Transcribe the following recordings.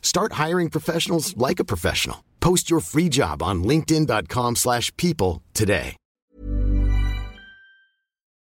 Start hiring professionals like a professional. Post your free job on linkedin.com/people slash people today.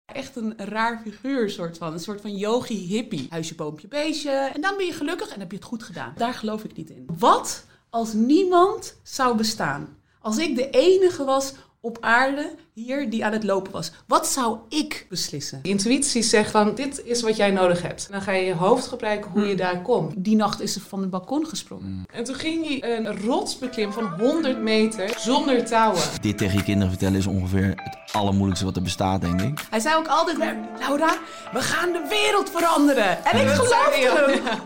Echt een raar figuur, soort van. Een soort van yogi hippie. Huisje, boompje, beestje. En dan ben je gelukkig en heb je het goed gedaan. Daar geloof ik niet in. Wat als niemand zou bestaan? Als ik de enige was op aarde hier die aan het lopen was. Wat zou ik beslissen? Intuïtie zegt van dit is wat jij nodig hebt. Dan ga je je hoofd gebruiken hoe je daar komt. Die nacht is ze van het balkon gesprongen. En toen ging hij een rots beklimmen van 100 meter zonder touwen. Dit tegen je kinderen vertellen is ongeveer het allermoeilijkste wat er bestaat, denk ik. Hij zei ook altijd, Laura, we gaan de wereld veranderen. En ik geloofde hem.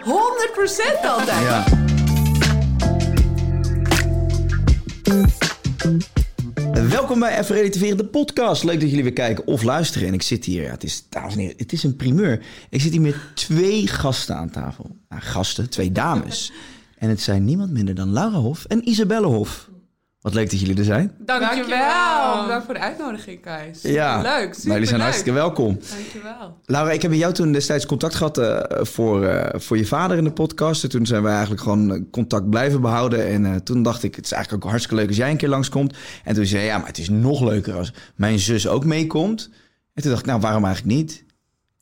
100% altijd. Ja. Welkom bij Even Relativeren, de podcast. Leuk dat jullie weer kijken of luisteren. En ik zit hier, het is, dames en heren, het is een primeur. Ik zit hier met twee gasten aan tafel. Nou, gasten, twee dames. En het zijn niemand minder dan Laura Hof en Isabelle Hof. Wat leuk dat jullie er zijn. Dankjewel. Dankjewel. Dank voor de uitnodiging, Kajs. Ja, Leuk, maar jullie zijn hartstikke welkom. Dankjewel. Laura, ik heb met jou toen destijds contact gehad eh, voor, eh, voor je vader in de podcast. En toen zijn we eigenlijk gewoon contact blijven behouden. En eh, toen dacht ik, het is eigenlijk ook hartstikke leuk als jij een keer langskomt. En toen zei je, ja, maar het is nog leuker als mijn zus ook meekomt. En toen dacht ik, nou, waarom eigenlijk niet?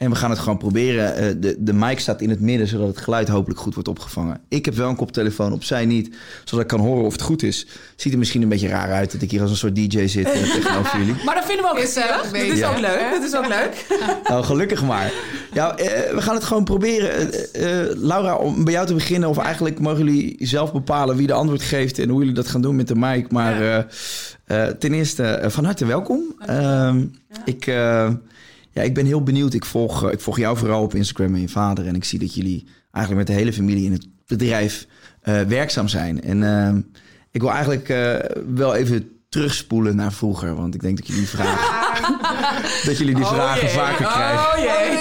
En we gaan het gewoon proberen. Eh, de, de mic staat in het midden, zodat het geluid hopelijk goed wordt opgevangen. Ik heb wel een koptelefoon op, zij niet. Zodat ik kan horen of het goed is. Ziet er misschien een beetje raar uit dat ik hier als een soort DJ zit eh, tegenover jullie. Maar dat vinden we ook Is, eh, gezellig. Dat is ook leuk. Dat is ook leuk. Nou, gelukkig maar. Ja, eh, we gaan het gewoon proberen. Laura, om bij jou te beginnen, of eigenlijk mogen jullie zelf bepalen wie de antwoord geeft en hoe jullie dat gaan doen met de mic. Maar eh, eh, ten eerste, van harte welkom. Ehm, ik, eh, ja, ik ben heel benieuwd. Ik volg, eh, ik volg jou vooral op Instagram en je vader. En ik zie dat jullie eigenlijk met de hele familie in het bedrijf eh, werkzaam zijn. En ehm, ik wil eigenlijk eh, wel even terugspoelen naar vroeger. Want ik denk dat jullie vragen, dat jullie die vragen vaker krijgen. Oh jee.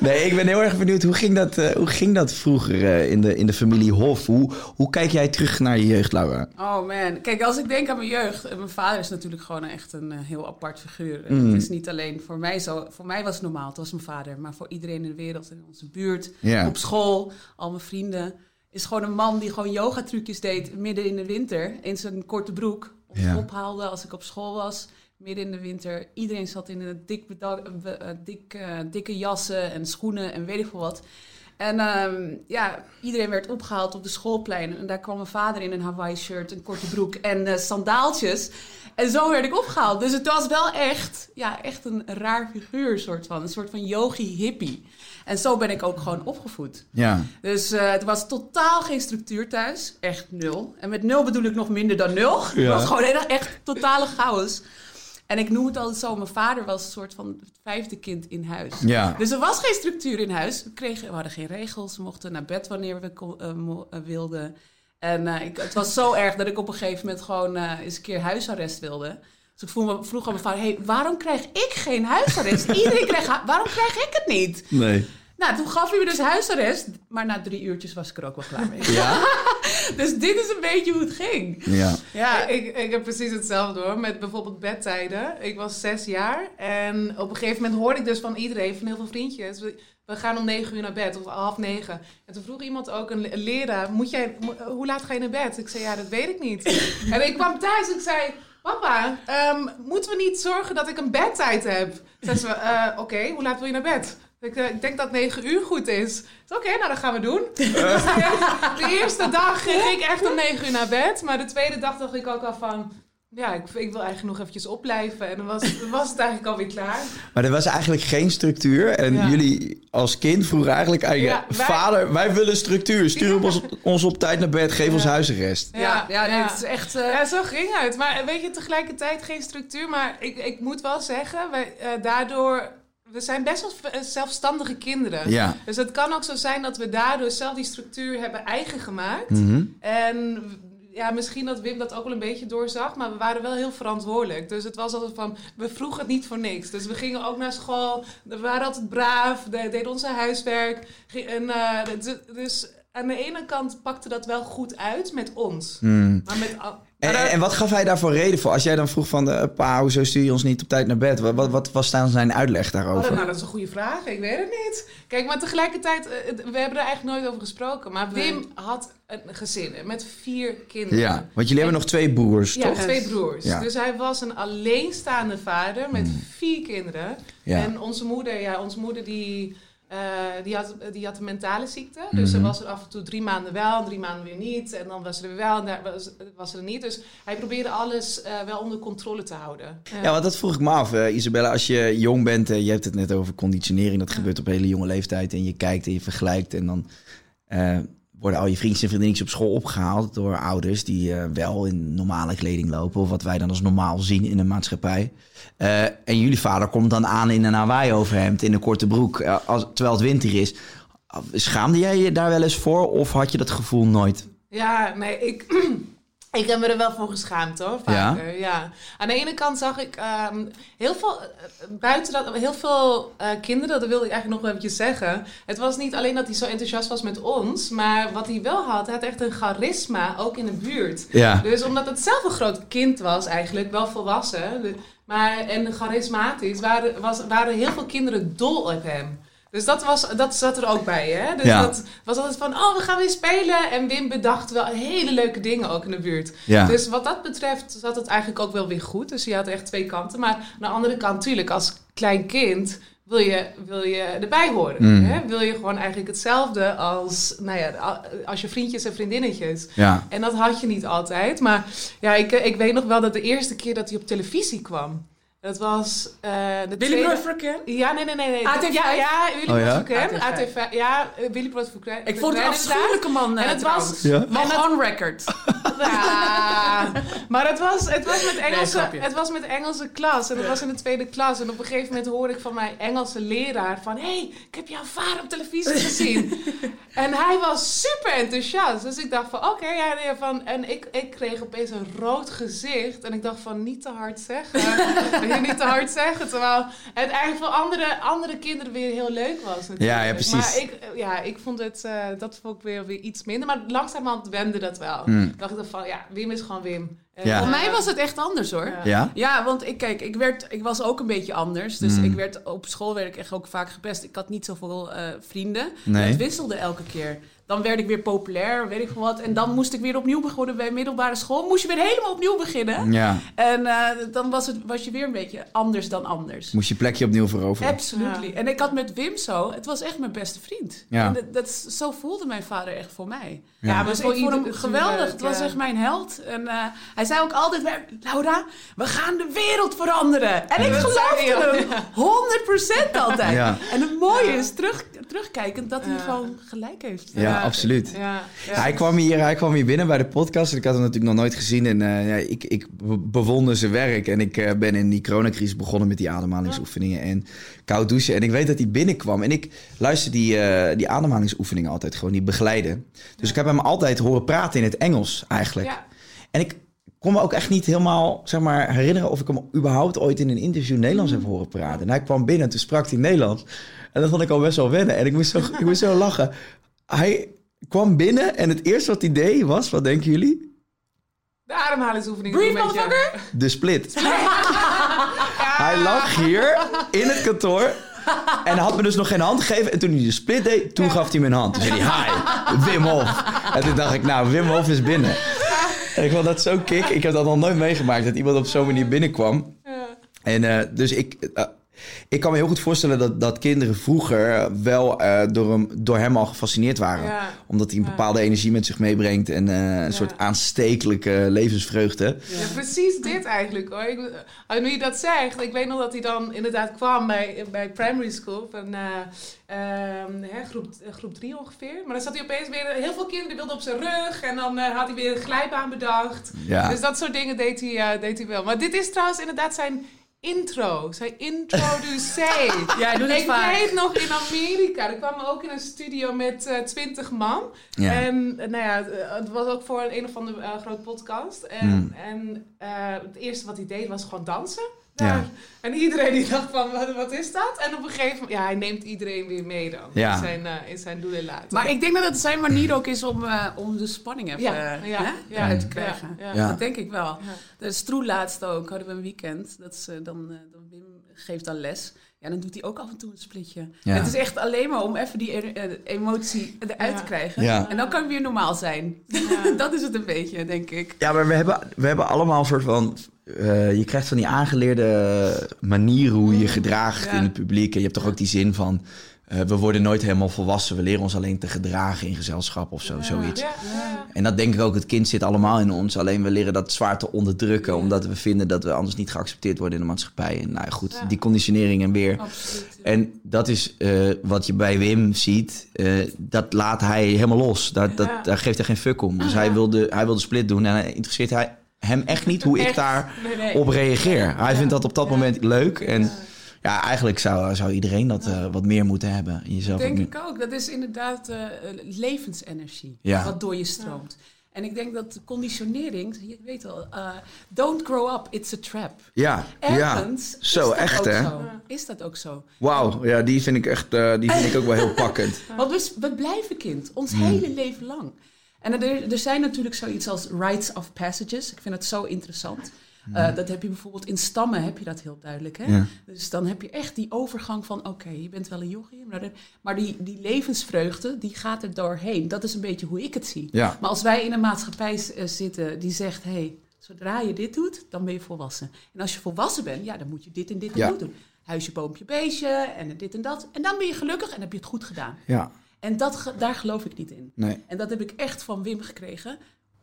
Nee, ik ben heel erg benieuwd. Hoe ging dat, eh, hoe ging dat vroeger eh, in, de, in de familie Hof? Hoe, hoe kijk jij terug naar je jeugd, Laura? Oh man. Kijk, als ik denk aan mijn jeugd. eh, Mijn vader is natuurlijk gewoon echt een heel apart figuur. Mm. Het is niet alleen voor mij zo. Voor mij was het normaal. Het was mijn vader. Maar voor iedereen in de wereld. In onze buurt. Op school. Al mijn vrienden. Is gewoon een man die gewoon yoga trucjes deed. Midden in de winter. In zijn korte broek. Ja. ophaalde als ik op school was. Midden in de winter. Iedereen zat in een dik eh, dik, dikke jassen en schoenen en weet ik veel wat. En ehm, ja, iedereen werd opgehaald op de schoolplein. En daar kwam mijn vader in een Hawaii shirt, een korte broek en eh, sandaaltjes. En zo werd ik opgehaald. Dus het was wel echt, ja, echt een raar figuur, soort van. Een soort van yogi hippie. En zo ben ik ook gewoon opgevoed. Ja, Dus eh, het was totaal geen structuur thuis. Echt nul. En met nul bedoel ik nog minder dan nul. Het was gewoon echt totale chaos. En ik noem het altijd zo, mijn vader was een soort van het vijfde kind in huis. ja. Dus er was geen structuur in huis. We, kregen, we hadden geen regels. We mochten naar bed wanneer we kon- eh, eh, wilden. En eh, ik, het was zo erg dat ik op een gegeven moment gewoon eens een keer huisarrest wilde. Dus ik vroeg, me- vroeg aan mijn vader, hey, waarom krijg ik geen huisarrest? Iedereen krijgt, waarom krijg ik het niet? Nee. Nou, toen gaf hij me dus huisarrest. Maar na drie uurtjes was ik er ook wel klaar mee. Ja? Dus dit is een beetje hoe het ging. Ja. Ja, Ik, ik heb precies hetzelfde hoor, met bijvoorbeeld bedtijden. Ik was zes jaar en op een gegeven moment hoorde ik dus van iedereen, van heel veel vriendjes, we, we gaan om negen uur naar bed of half negen. En toen vroeg iemand ook, een le- een leraar, moet jij, hoe laat ga je naar bed? Ik zei, ja, dat weet ik niet. en ik kwam thuis en ik zei, papa, ehm, moeten we niet zorgen dat ik een bedtijd heb? Zei ze, "Eh, oké, hoe laat wil je naar bed? Ik, eh, ik denk dat 9 uur goed is. Oké, nou dat gaan we doen. Dus, eh, de eerste dag ging ik echt om 9 uur naar bed. Maar de tweede dag dacht ik ook al van... ja, ik, ik wil eigenlijk nog eventjes opblijven. En dan was, dan was het eigenlijk alweer klaar. Maar er was eigenlijk geen structuur. En Ja. jullie als kind vroegen eigenlijk aan je Ja, wij- vader... wij willen structuur. Stuur ons, ons op tijd naar bed. Geef ons huisarrest. Ja, ja, nee, het is echt... eh, Ja, zo ging het. Maar weet je, tegelijkertijd geen structuur. Maar ik, ik moet wel zeggen, wij, daardoor... We zijn best wel zelfstandige kinderen. Ja. Dus het kan ook zo zijn dat we daardoor zelf die structuur hebben eigen gemaakt. Mhm. En ja, misschien dat Wim dat ook wel een beetje doorzag, maar we waren wel heel verantwoordelijk. Dus het was altijd van, we vroegen het niet voor niks. Dus we gingen ook naar school, we waren altijd braaf, de- deden onze huiswerk. En, eh, d- dus aan de ene kant pakte dat wel goed uit met ons. Hmm. Maar met... al- En, maar, en, en wat gaf hij daarvoor reden voor? Als jij dan vroeg van... eh, pa, hoezo stuur je ons niet op tijd naar bed? Wat, wat, wat was dan zijn uitleg Oh, daarover? nou, dat is een goede vraag. Ik weet het niet. Kijk, maar tegelijkertijd, eh, we hebben er eigenlijk nooit over gesproken. Maar Wim had een gezin met vier kinderen. Ja, want jullie hebben nog twee broers, Ja, toch? twee broers. Ja. Dus hij was een alleenstaande vader met vier kinderen. Ja. En onze moeder, ja, onze moeder die, eh, die, had, die had een mentale ziekte. Dus ze was er af en toe drie maanden wel en drie maanden weer niet. En dan was ze er weer wel en daar was, was ze er niet. Dus hij probeerde alles eh, wel onder controle te houden. Ja, want dat vroeg ik me af, eh, Isabella. Als je jong bent, je hebt het net over conditionering. Dat gebeurt op hele jonge leeftijd. En je kijkt en je vergelijkt. En dan worden al je vriendjes en vriendinnetjes op school opgehaald door ouders die eh, wel in normale kleding lopen. Of wat wij dan als normaal zien in de maatschappij. Eh, en jullie vader komt dan aan in een Hawaii overhemd, in een korte broek. eh, als, terwijl het winter is. Schaamde jij je daar wel eens voor? Of had je dat gevoel nooit? Ja, nee, ik, ik heb me er wel voor geschaamd hoor. Vaker, ja? Aan de ene kant zag ik ehm, heel veel, eh, buiten dat, heel veel eh, kinderen, dat wilde ik eigenlijk nog wel eventjes zeggen. Het was niet alleen dat hij zo enthousiast was met ons, maar wat hij wel had, hij had echt een charisma, ook in de buurt. Ja. Dus omdat het zelf een groot kind was eigenlijk, wel volwassen, maar, en charismatisch, waren, was, waren heel veel kinderen dol op hem. Dus dat, was, dat zat er ook bij, hè? Dus Ja. dat was altijd van, oh, we gaan weer spelen. En Wim bedacht wel hele leuke dingen ook in de buurt. Ja. Dus wat dat betreft zat het eigenlijk ook wel weer goed. Dus je had echt twee kanten. Maar aan de andere kant, natuurlijk, als klein kind wil je, wil je erbij horen. Mm. Hè? Wil je gewoon eigenlijk hetzelfde als, nou ja, als je vriendjes en vriendinnetjes. Ja. En dat had je niet altijd. Maar ja, ik, ik weet nog wel dat de eerste keer dat hij op televisie kwam. Dat was eh de Billy tweede... Brood Ken? Ja, nee, nee, nee. nee. AT5? Ja, ja, Willy Oh, ja? Brood voor Ken. AT5. AT5. Ja, Willy Brood voor Ken. Ik vond het een afschuwelijke man En eh, het was-. Ja? Mag on record. Ja, maar het was, het, was met Engelse, het was met Engelse klas. En het was in de tweede klas. En op een gegeven moment hoorde ik van mijn Engelse leraar van... Hé, hey, ik heb jouw vader op televisie gezien. en hij was super enthousiast. Dus ik dacht van, oké, ja, nee, van... En ik, ik kreeg opeens een rood gezicht. En ik dacht van, niet te hard zeggen. Je, niet te hard zeggen. Terwijl het eigenlijk voor andere, andere kinderen weer heel leuk was natuurlijk. Ja, ja, precies. Maar ik, ja, ik vond het, eh, dat vond ik weer, weer iets minder. Maar langzamerhand wende dat wel. Hmm. dacht ik van, ja, Wim is gewoon Wim. Ja. eh, Voor mij was het echt anders hoor. Ja. Ja? Want ik, kijk, ik, werd, ik was ook een beetje anders. Dus Mm. ik werd, op school werd ik echt ook vaak gepest. Ik had niet zoveel eh, vrienden. Nee. Het wisselde elke keer. Dan werd ik weer populair, weet ik veel wat. En dan moest ik weer opnieuw beginnen bij middelbare school. Moest je weer helemaal opnieuw beginnen. Ja. En eh, dan was, het, was je weer een beetje anders dan anders. Moest je plekje opnieuw veroveren? Absolutely. Ja. En ik had met Wim zo, het was echt mijn beste vriend. Ja. En dat, dat zo voelde mijn vader echt voor mij. Ja. maar Dus voor ik vond hem geweldig. Het was ja. echt mijn held. En eh, hij zei ook altijd, "We- Laura, we gaan de wereld veranderen. En ik Ja, geloofde hem. 100% altijd. Ja. En het mooie is, terug, terugkijkend, dat hij Ja. gewoon gelijk heeft. Ja, absoluut. Ja, ja. Hij, kwam hier, hij kwam hier binnen bij de podcast. en Ik had hem natuurlijk nog nooit gezien. En eh, ik, ik be- bewonder zijn werk. En ik eh, ben in die coronacrisis begonnen met die ademhalingsoefeningen en koud douchen. En ik weet dat hij binnenkwam. En ik luister die, eh, die ademhalingsoefeningen altijd gewoon, die begeleiden. Dus ik heb hem altijd horen praten in het Engels eigenlijk. Ja. En ik kon me ook echt niet helemaal zeg maar, herinneren of ik hem überhaupt ooit in een interview Nederlands heb horen praten. En hij kwam binnen en toen sprak hij Nederlands. En dat vond ik al best wel wennen. En ik moest zo, ik moest zo lachen. Hij kwam binnen en het eerste wat hij deed was, wat denken jullie? De ademhalingsoefening. Breathe, motherfucker! De split. Hij lag hier in het kantoor. En had me dus nog geen hand gegeven. En toen hij de split deed, toen gaf hij me een hand. Toen zei hij, hi, Wim Hof. En toen dacht ik, nou, Wim Hof is binnen. En ik vond dat zo kick. Ik heb dat nog nooit meegemaakt, dat iemand op zo'n manier binnenkwam. Ja. En eh, dus ik... eh, Ik kan me heel goed voorstellen dat, dat kinderen vroeger wel eh, door, hem, door hem al gefascineerd waren. Ja. Omdat hij een Ja. bepaalde energie met zich meebrengt en eh, een soort aanstekelijke levensvreugde. Ja, precies dit eigenlijk hoor. Ik, uh, nu je dat zegt, ik weet nog dat hij dan inderdaad kwam bij, bij primary school, van eh, ehm, groep, eh, groep drie ongeveer. Maar dan zat hij opeens weer, heel veel kinderen wilden op zijn rug en dan eh, had hij weer een glijbaan bedacht. Ja. Dus dat soort dingen deed hij, eh, deed hij wel. Maar dit is trouwens inderdaad zijn intro, zijn introducee. Ja, ik vaak. weet nog in Amerika, ik kwam ook in een studio met eh, twintig man. Ja. En eh, nou ja, eh, het was ook voor een, een of andere eh, grote podcast. En, Hmm. en eh, het eerste wat hij deed was gewoon dansen. Ja. En iedereen die dacht van, wat, wat is dat? En op een gegeven moment, ja, hij neemt iedereen weer mee dan. Ja. In zijn, eh in zijn. Maar ik denk dat het zijn manier ook is om, eh, om de spanning even Ja, ja, hè, ja. eruit te krijgen. Ja, ja. Ja. Dat denk ik wel. Ja. De Stroe laatst ook, hadden we een weekend. Dat dan, eh, dan Wim geeft dan les. Ja, dan doet hij ook af en toe een splitje. Ja. Het is echt alleen maar om even die eh, emotie eruit Ja. te krijgen. Ja. En dan kan ik weer normaal zijn. Ja. dat is het een beetje, denk ik. Ja, maar we hebben, we hebben allemaal een soort van... eh, je krijgt van die aangeleerde manieren hoe je je gedraagt Ja. in het publiek. En je hebt toch ook die zin van... eh, we worden nooit helemaal volwassen. We leren ons alleen te gedragen in gezelschap of zo, zoiets. Ja, ja. En dat denk ik ook, het kind zit allemaal in ons. Alleen we leren dat zwaar te onderdrukken. Omdat we vinden dat we anders niet geaccepteerd worden in de maatschappij. En nou goed, die conditionering en weer. Absoluut. En dat is eh, wat je bij Wim ziet. eh, dat laat hij helemaal los. Dat, dat. Daar geeft hij geen fuck om. Dus hij wilde, hij wilde split doen. En hij interesseert hij, hem echt niet hoe ik daar Nee, nee. op reageer. Hij vindt dat op dat moment leuk. En Ja. ja, eigenlijk zou, zou iedereen dat eh, wat meer moeten hebben. In jezelf denk ik ook. Dat is inderdaad eh, levensenergie Ja. wat door je stroomt. En ik denk dat de conditionering, je weet wel, eh, don't grow up, it's a trap. Ja, ja. Ergens is Zo, dat echt, ook hè? Zo. Is dat ook zo? Wauw, ja, die vind ik echt, eh, die vind ik ook wel heel pakkend. Want we, we blijven kind, ons Hmm. hele leven lang. En er, er zijn natuurlijk zoiets als rites of passages. Ik vind het zo interessant. Eh, dat heb je bijvoorbeeld in stammen, heb je dat heel duidelijk. Hè? Ja. Dus dan heb je echt die overgang van, oké, je bent wel een jochie, maar, dat- maar die, die levensvreugde, die gaat er doorheen. Dat is een beetje hoe ik het zie. Ja. Maar als wij in een maatschappij eh, zitten die zegt, hé, hey, zodra je dit doet, dan ben je volwassen. En als je volwassen bent, ja, dan moet je dit en dit en Ja. dit doen. Huisje, boompje, beestje en dit en dat. En dan ben je gelukkig en heb je het goed gedaan. Ja, En dat, daar geloof ik niet in. nee. En dat heb ik echt van Wim gekregen.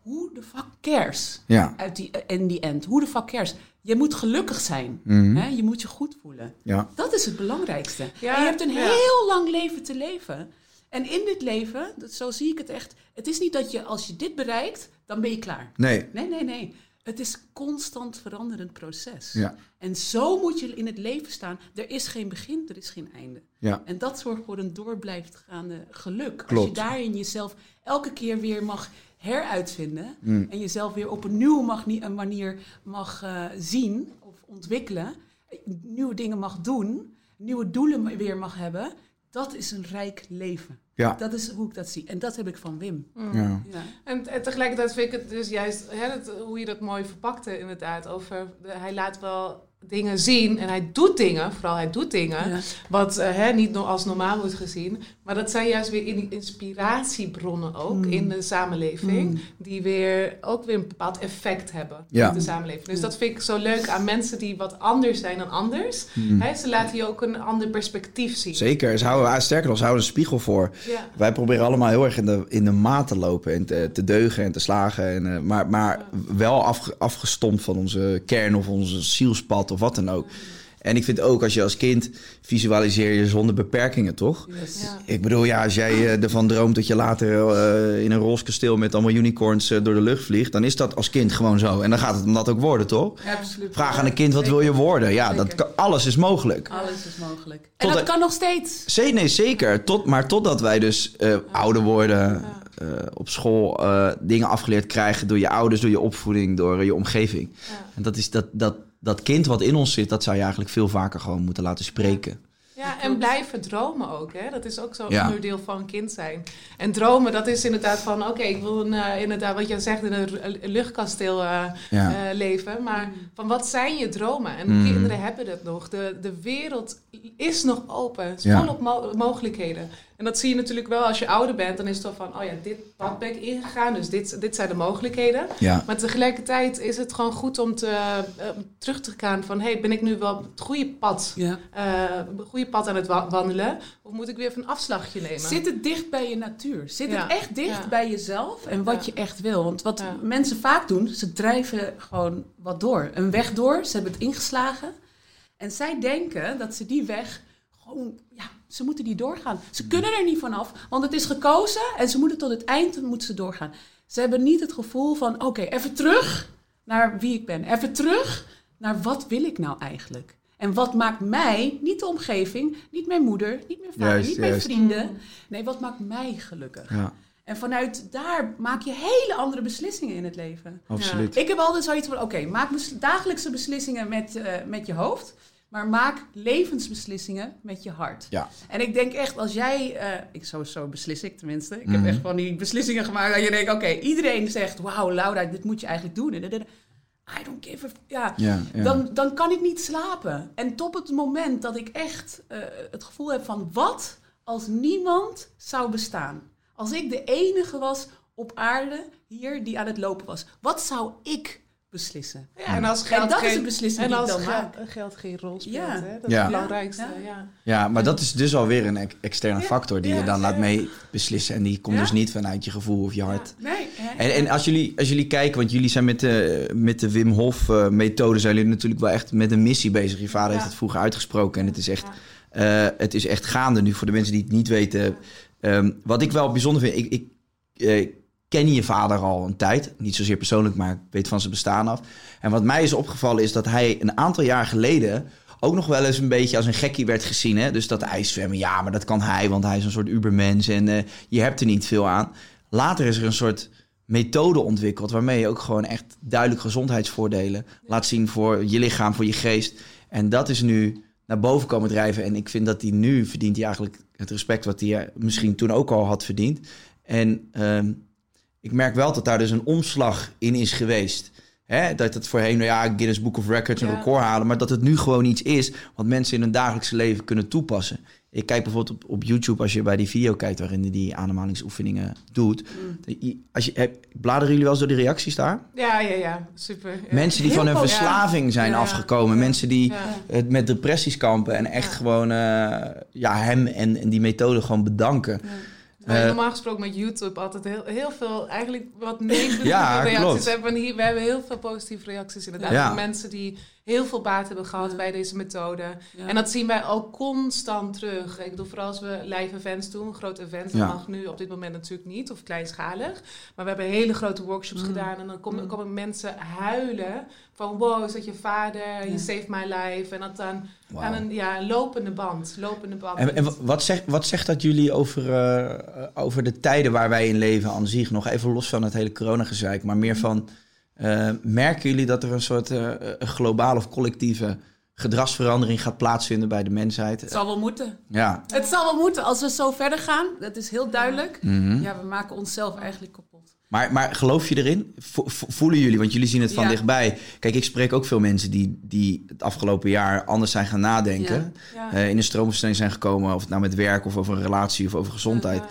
Hoe de fuck cares? Ja, Uit die, eh, in die end. Hoe de fuck cares? Je moet gelukkig zijn. Mhm. Hè? Je moet je goed voelen. ja. Dat is het belangrijkste. Ja, en je hebt een ja. heel lang leven te leven. En in dit leven, dat, zo zie ik het echt. Het is niet dat je als je dit bereikt, dan ben je klaar. Nee, Nee, nee, nee. Het is constant veranderend proces. ja, En zo moet je in het leven staan. Er is geen begin, er is geen einde. ja. En dat zorgt voor een door blijft gaande geluk. Als je daarin jezelf elke keer weer mag heruitvinden Mm. en jezelf weer op een nieuwe mag, een manier mag eh, zien of ontwikkelen, nieuwe dingen mag doen, nieuwe doelen weer mag hebben, dat is een rijk leven. Ja. Dat is hoe ik dat zie. En dat heb ik van Wim. ja. Ja. En, en tegelijkertijd vind ik het dus juist hè, het- hoe je dat mooi verpakte inderdaad. Over de- hij laat wel dingen zien en hij doet dingen, vooral hij doet dingen, Ja. wat eh, hè, niet als normaal wordt gezien. Maar dat zijn juist weer in- inspiratiebronnen ook Mm. in de samenleving, Mm. die weer ook weer een bepaald effect hebben Ja. op de samenleving. Dus dat vind ik zo leuk aan mensen die wat anders zijn dan anders. Mm. Hè, ze laten je ook een ander perspectief zien. Zeker, ze houden, sterker nog, ze houden een spiegel voor. Ja. Wij proberen allemaal heel erg in de, in de maat te lopen en te, te deugen en te slagen. En, eh, maar, maar wel afge, afgestompt van onze kern of onze zielspad of wat dan ook. En ik vind ook, als je als kind visualiseer je zonder beperkingen, toch? Yes. Ja. Ik bedoel, ja, als jij eh, ervan droomt dat je later eh, in een roze kasteel met allemaal unicorns eh, door de lucht vliegt, dan is dat als kind gewoon zo. En dan gaat het om dat ook worden, toch? Absoluut. Vraag aan een kind, wat wil je worden? Ja, dat kan, alles is mogelijk. Alles is mogelijk. En Tot dat kan nog steeds. Nee, zeker. Tot, maar totdat wij dus eh, ouder worden, eh, op school eh, dingen afgeleerd krijgen door je ouders, door je opvoeding, door je omgeving. Ja. En dat is dat, dat, dat kind wat in ons zit, dat zou je eigenlijk veel vaker gewoon moeten laten spreken. Ja, en blijven dromen ook. Hè? Dat is ook zo'n Ja. onderdeel van kind zijn. En dromen, dat is inderdaad van... Oké, ik wil een, eh, inderdaad, wat je zegt, in een een luchtkasteel eh, Ja. eh, leven. Maar van wat zijn je dromen? En Mm. kinderen hebben dat nog. De, de wereld is nog open. Het is Ja. volop mo- mogelijkheden. En dat zie je natuurlijk wel als je ouder bent. Dan is het wel van, oh ja, dit pad ben ik ingegaan. Dus dit, dit zijn de mogelijkheden. Ja. Maar tegelijkertijd is het gewoon goed om te, eh, terug te gaan van... hey, ben ik nu wel op het goede pad, Ja. eh, het goede pad aan het wa- wandelen? Of moet ik weer even een afslagje nemen? Zit het dicht bij je natuur? Zit Ja. het echt dicht Ja. bij jezelf en wat Ja. je echt wil? Want wat Ja. mensen vaak doen, ze drijven gewoon wat door. Een weg door, ze hebben het ingeslagen. En zij denken dat ze die weg gewoon, ja, ze moeten die doorgaan. Ze kunnen er niet vanaf, want het is gekozen en ze moeten tot het eind moeten ze doorgaan. Ze hebben niet het gevoel van, oké, even terug naar wie ik ben. Even terug naar wat wil ik nou eigenlijk? En wat maakt mij, niet de omgeving, niet mijn moeder, niet mijn vader, Juist, niet mijn juist. vrienden. Nee, wat maakt mij gelukkig? Ja, En vanuit daar maak je hele andere beslissingen in het leven. absoluut. Ik heb altijd zoiets van, oké, maak bes- dagelijkse beslissingen met, eh, met je hoofd. Maar maak levensbeslissingen met je hart. Ja. En ik denk echt, als jij... eh, ik zo, zo beslis ik tenminste. Ik Mhm. heb echt van die beslissingen gemaakt dat je denkt... Oké, iedereen zegt, wauw Laura, dit moet je eigenlijk doen. I don't give a... Ja. Dan, dan kan ik niet slapen. En tot het moment dat ik echt eh, het gevoel heb van... Wat als niemand zou bestaan? Als ik de enige was op aarde hier die aan het lopen was. Wat zou ik beslissen? Ja, en als geld En dat is geen, een beslissing en die ik als dan geld, maak. geld geen rol speelt. Ja. Hè? Dat Ja. is het belangrijkste. Ja. Ja. Ja, maar dat is dus alweer een ex- externe Ja, factor die ja, je dan ja. laat mee beslissen. En die komt Ja. dus niet vanuit je gevoel of je hart. Nee, hè? En, en als, jullie, als jullie kijken, want jullie zijn met de, met de Wim Hof eh, methode, zijn jullie natuurlijk wel echt met een missie bezig. Je vader heeft het vroeger uitgesproken en het is echt, eh, het is echt gaande nu voor de mensen die het niet weten. Ehm, wat ik wel bijzonder vind, ik, ik eh, ken je vader al een tijd. Niet zozeer persoonlijk, maar ik weet van zijn bestaan af. En wat mij is opgevallen is dat hij een aantal jaar geleden ook nog wel eens een beetje als een gekkie werd gezien. Hè? Dus dat ijszwemmen, ja, maar dat kan hij, want hij is een soort ubermens en eh, je hebt er niet veel aan. Later is er een soort methode ontwikkeld waarmee je ook gewoon echt duidelijk gezondheidsvoordelen laat zien voor je lichaam, voor je geest. En dat is nu naar boven komen drijven. En ik vind dat hij nu verdient hij eigenlijk het respect wat hij misschien toen ook al had verdiend. En ehm, ik merk wel dat daar dus een omslag in is geweest. Hè? Dat het voorheen, nou ja, Guinness Book of Records een Ja. record halen. Maar dat het nu gewoon iets is wat mensen in hun dagelijkse leven kunnen toepassen. Ik kijk bijvoorbeeld op, op YouTube, als je bij die video kijkt waarin hij die ademhalingsoefeningen doet. Als je, bladeren jullie wel eens door die reacties daar? Ja, ja, ja. Super. Ja. Mensen die Heel van hun verslaving zijn Ja. afgekomen. Mensen die het met depressies kampen. En echt gewoon eh, ja, hem en, en die methode gewoon bedanken. Je Eh, normaal gesproken met YouTube altijd heel, heel veel, eigenlijk wat negatieve Ja, reacties hebben. En hier, we hebben heel veel positieve reacties inderdaad. Ja. Van mensen die heel veel baat hebben gehad bij deze methode. Ja. En dat zien wij ook constant terug. Ik bedoel, vooral als we live events doen, grote events, dat Ja. mag nu op dit moment natuurlijk niet, of kleinschalig. Maar we hebben hele grote workshops Mm. gedaan en dan komen, komen mensen huilen van wow, is dat je vader, Ja. you saved my life. En dat dan Aan een ja, een lopende band, lopende band. En, en wa- wat, zegt, wat zegt dat jullie over, eh, over de tijden waar wij in leven aan zich? Nog even los van het hele coronagezeik, maar meer van... eh, merken jullie dat er een soort eh, een globale of collectieve gedragsverandering gaat plaatsvinden bij de mensheid? Het zal wel moeten. Ja. Het zal wel moeten als we zo verder gaan. Dat is heel duidelijk. Mhm. Ja, we maken onszelf eigenlijk kapot. Maar, maar geloof je erin? Vo- vo- voelen jullie, want jullie zien het van Ja. dichtbij. Kijk, ik spreek ook veel mensen die, die het afgelopen jaar anders zijn gaan nadenken. Ja. eh, in een stroomversnelling zijn gekomen, of het nou met werk of over een relatie of over gezondheid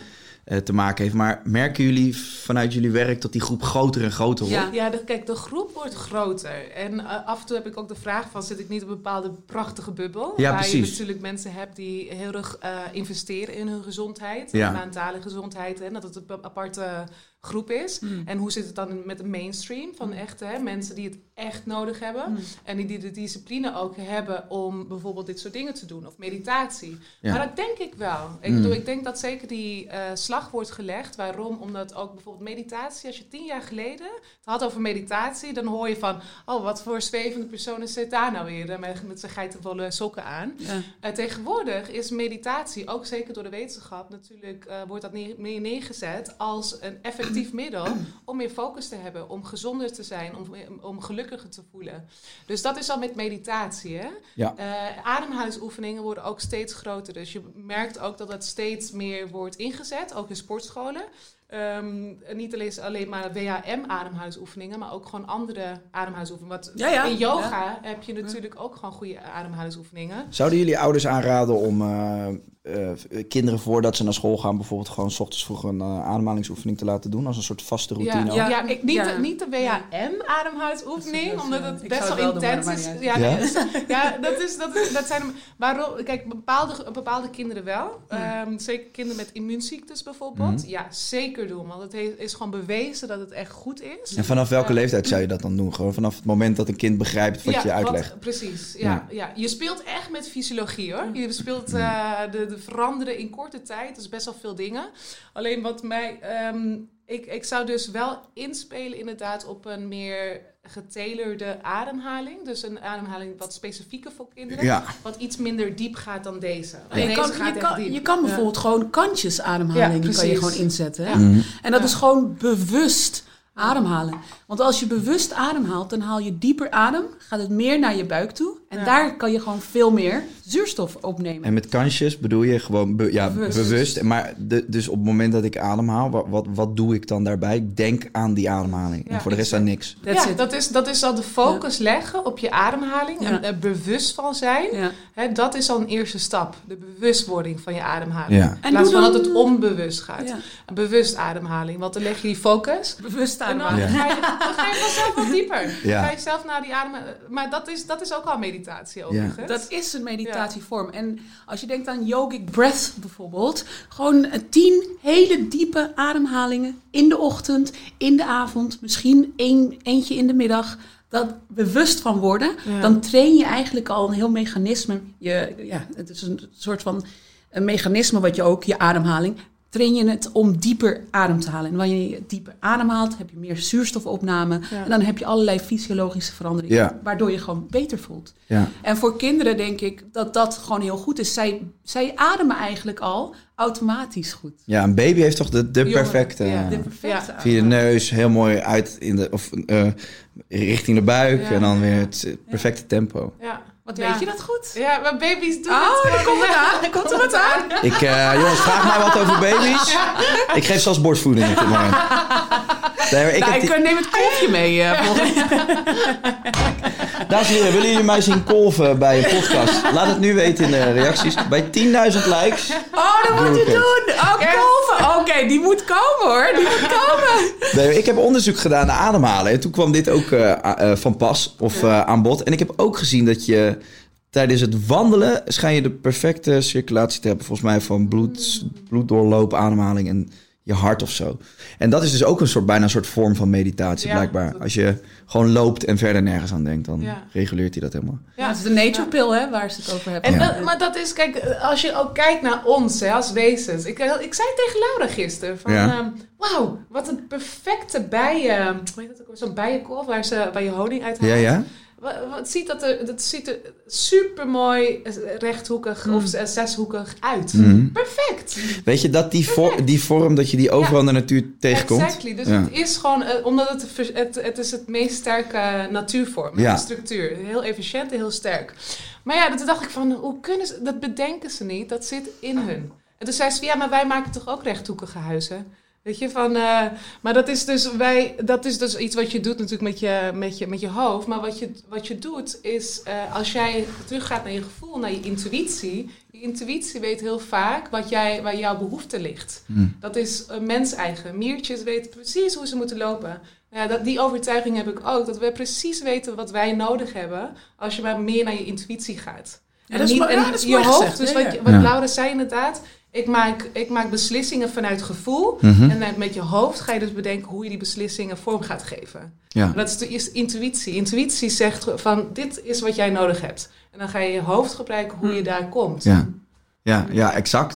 eh, te maken heeft. Maar merken jullie vanuit jullie werk dat die groep groter en groter wordt? Ja. De, kijk, de groep wordt groter. En eh, af en toe heb ik ook de vraag van... zit ik niet op een bepaalde prachtige bubbel? Ja, waar je natuurlijk mensen hebt die heel erg investeren in hun gezondheid. Ja. Mentale gezondheid. En dat het een aparte groep is. En hoe zit het dan met de mainstream? Van echt hè, mensen die het echt nodig hebben. En die, die de discipline ook hebben om bijvoorbeeld dit soort dingen te doen. Of meditatie. Ja. Maar dat denk ik wel. Ik Mm. bedoel, ik denk dat zeker die eh, slag wordt gelegd. Waarom? Omdat ook bijvoorbeeld meditatie, als je tien jaar geleden het had over meditatie, dan hoor je van, oh, wat voor zwevende persoon zit daar nou weer eh, met, met zijn geitenwolle sokken aan. Ja. Eh, tegenwoordig is meditatie, ook zeker door de wetenschap, natuurlijk wordt dat neer, meer neergezet als een effectief middel om meer focus te hebben, om gezonder te zijn, om, om gelukkiger te voelen. Dus dat is al met meditatie. Hè? Ja. Eh, ademhalingsoefeningen worden ook steeds groter. Dus je merkt ook dat dat steeds meer wordt ingezet, ook in sportscholen. Ehm, niet alleen, alleen maar WHM-ademhalingsoefeningen, maar ook gewoon andere ademhalingsoefeningen. Want Ja, ja. in yoga heb je natuurlijk ook gewoon goede ademhalingsoefeningen. Zouden jullie ouders aanraden om eh, eh, kinderen voordat ze naar school gaan... bijvoorbeeld gewoon 's ochtends vroeg een eh, ademhalingsoefening te laten doen... als een soort vaste routine? Ja, ook? ja. Ja. ik, niet, Ja. De, niet de WHM-ademhalingsoefening, omdat het best wel intens is. Ja, nee, dus- ja, dat, is, dat, is, dat zijn... Waarom, kijk, bepaalde, bepaalde kinderen wel. Ehm, zeker kinderen met immuunziektes bijvoorbeeld. Mhm. Ja, zeker doen, want het he- is gewoon bewezen dat het echt goed is. En vanaf welke leeftijd zou je dat dan doen? Gewoon vanaf het moment dat een kind begrijpt wat je uitlegt? Wat, precies, ja, ja. Je speelt echt met fysiologie hoor. Je speelt eh, de, de veranderen in korte tijd. Dat is best wel veel dingen. Alleen wat mij... ehm, ik, ik zou dus wel inspelen inderdaad op een meer getailerde ademhaling. Dus een ademhaling wat specifieker voor kinderen. Ja. Wat iets minder diep gaat dan deze. Je Deze kan, gaat je, kan, diep. je kan bijvoorbeeld gewoon kantjes ademhaling Ja, kan je gewoon inzetten. Hè? En dat is gewoon bewust ademhalen. Want als je bewust ademhaalt, dan haal je dieper adem, gaat het meer naar je buik toe. En Ja. daar kan je gewoon veel meer zuurstof opnemen. En met kansjes bedoel je gewoon be- ja, bewust. Bewust. Maar de, dus op het moment dat ik ademhaal, wat, wat, wat doe ik dan daarbij? Ik denk aan die ademhaling. en voor de rest aan niks. Ja, it. dat is, dat is al de focus leggen op je ademhaling. Ja. En er bewust van zijn. Ja. Hè, dat is al een eerste stap. De bewustwording van je ademhaling. Ja. In En plaats van dan- dat het onbewust gaat. Bewust ademhaling. Want dan leg je die focus. Bewust En dan ga, je, vanzelf wat dieper. Ja. Ga je zelf naar die adem. Maar dat is, dat is ook al meditatie overigens. Dat is een meditatievorm. En als je denkt aan yogic breath bijvoorbeeld, gewoon eh, tien hele diepe ademhalingen in de ochtend, in de avond, misschien één, eentje in de middag. Dat bewust van worden, Ja. dan train je eigenlijk al een heel mechanisme. Je, ja, het is een soort van een mechanisme wat je ook, je ademhaling, train je het om dieper adem te halen. En wanneer je dieper ademhaalt, heb je meer zuurstofopname. Ja. En dan heb je allerlei fysiologische veranderingen, Ja. waardoor je gewoon beter voelt. Ja. En voor kinderen denk ik dat dat gewoon heel goed is. Zij, zij ademen eigenlijk al automatisch goed. ja, een baby heeft toch de, de Jongen, perfecte... ja. De perfecte Ja. Via de neus, heel mooi uit in de, of, eh, richting de buik. Ja. En dan weer het eh, perfecte tempo. Ja. Wat Ja. weet je dat goed? Ja, maar baby's doen Oh, het daar gewoon. komt het aan. Daar komt er wat aan. Ik, eh, jongens, vraag mij wat over baby's. Ik geef zelfs borstvoeding op dit moment. Nee, maar ik Nou, heb ik die- eh, neem het kolfje mee. eh, volgende- Dames en heren, willen jullie mij zien kolven bij een podcast? Laat het nu weten in de reacties. Bij 10.000 likes. Oh, dat moet je het. doen. Oh, kolven. Oké, die moet komen hoor. Die moet komen. Nee, ik heb onderzoek gedaan naar ademhalen. En toen kwam dit ook eh, eh, van pas of eh, aan bod. En ik heb ook gezien dat je tijdens het wandelen... schijn je de perfecte circulatie te hebben. Volgens mij van bloed, bloeddoorloop, ademhaling en je hart of zo. En dat is dus ook een soort, bijna een soort vorm van meditatie Ja, blijkbaar. dat- Als je gewoon loopt en verder nergens aan denkt... dan Ja. reguleert hij dat helemaal. Ja, het is de nature pill hè, waar ze het over hebben. En Ja. dat, maar dat is, kijk, als je ook kijkt naar ons hè, als wezens. Ik, ik zei tegen Laura gisteren van, Ja. ehm, wauw, wat een perfecte bijen, hoe heet dat ook, zo'n bijenkorf waar, ze, waar je honing uit haalt. Ja, ja? Wat, ziet dat er, dat ziet er super mooi rechthoekig of z- zeshoekig uit. Mhm. Perfect. Weet je dat die, vor- die vorm dat je die overal in de natuur tegenkomt? Exactly. Dus Ja. het is gewoon, eh, omdat het, het, het is het meest sterke natuurvorm, Ja. de structuur. Heel efficiënt en heel sterk. Maar ja, toen dacht ik van, hoe kunnen ze, dat bedenken ze niet, dat zit in hun. En toen zei ze ja, maar wij maken toch ook rechthoekige huizen? Weet je, van, eh, maar dat is, dus wij, dat is dus iets wat je doet natuurlijk met je, met je, met je hoofd. Maar wat je, wat je doet is, eh, als jij teruggaat naar je gevoel, naar je intuïtie. Je intuïtie weet heel vaak wat jij, waar jouw behoefte ligt. Hmm. Dat is een mens-eigen. Miertjes weten precies hoe ze moeten lopen. Ja, dat, die overtuiging heb ik ook. Dat we precies weten wat wij nodig hebben als je maar meer naar je intuïtie gaat. Dat is en ja, dat is je mooi hoofd, gezegd, dus wat, ja. je- wat Ja. Laura zei inderdaad. Ik maak, ik maak beslissingen vanuit gevoel. Mhm. En met je hoofd ga je dus bedenken hoe je die beslissingen vorm gaat geven. Ja. Dat is de is intuïtie. Intuïtie zegt van dit is wat jij nodig hebt. En dan ga je je hoofd gebruiken hoe je daar komt. Ja. Ja, ja, exact.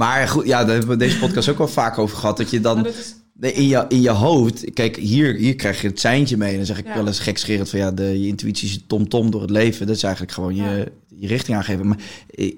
Maar goed, ja, daar hebben we deze podcast ook wel vaak over gehad. Dat je dan nee, in, je, in je hoofd... Kijk, hier, hier krijg je het seintje mee. En dan zeg ik Ja. wel eens gekscherend van... Ja, de, je intuïtie is tom-tom door het leven. Dat is eigenlijk gewoon je, je richting aangeven. Maar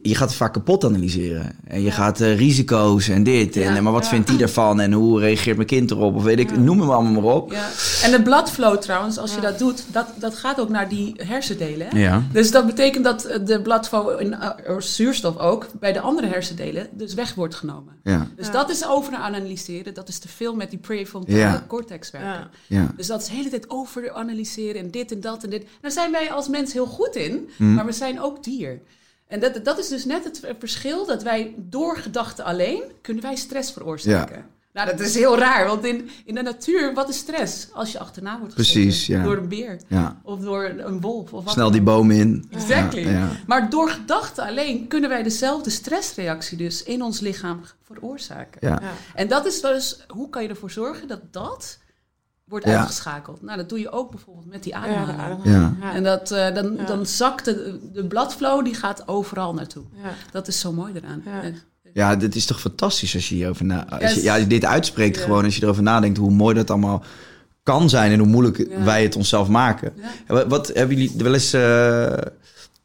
je gaat het vaak kapot analyseren. En je gaat eh, risico's en dit. En, Ja. en maar wat Ja. vindt die daarvan? En hoe reageert mijn kind erop? Of weet ik, noem hem allemaal maar op. Ja. En de bladflow trouwens, als je dat doet, dat, dat gaat ook naar die hersendelen. Hè? Ja. Dus dat betekent dat eh, de bladflow in uh, zuurstof ook bij de andere hersendelen dus weg wordt genomen. Ja. Dus dat is overanalyseren. Dat is te veel met die prefrontale Ja. cortex werken. ja. Ja. Dus dat is de hele tijd overanalyseren en dit en dat en dit. Daar zijn wij als mens heel goed in, Mhm. maar we zijn ook En dat, dat is dus net het verschil dat wij door gedachten alleen kunnen wij stress veroorzaken. Nou, dat is heel raar, want in, in de natuur, wat is stress? Als je achterna wordt Precies, gezeten ja. door een beer ja. of door een wolf. Of wat Snel dan die boom in. Exactly. Ja, ja. Maar door gedachten alleen kunnen wij dezelfde stressreactie dus in ons lichaam veroorzaken. Ja. Ja. En dat is dus, hoe kan je ervoor zorgen dat dat wordt Ja. uitgeschakeld? Nou, dat doe je ook bijvoorbeeld met die Ja, ademhaling. Ja. ja. En dat, eh, dan, Ja. dan zakt de, de bladflow, die gaat overal naartoe. Ja. Dat is zo mooi eraan. Ja. Ja, dit is toch fantastisch als je hierover na, als je, Yes. ja, dit uitspreekt Ja. gewoon, als je erover nadenkt hoe mooi dat allemaal kan zijn en hoe moeilijk Ja. wij het onszelf maken. Ja. En Wat, wat hebben jullie wel eens eh,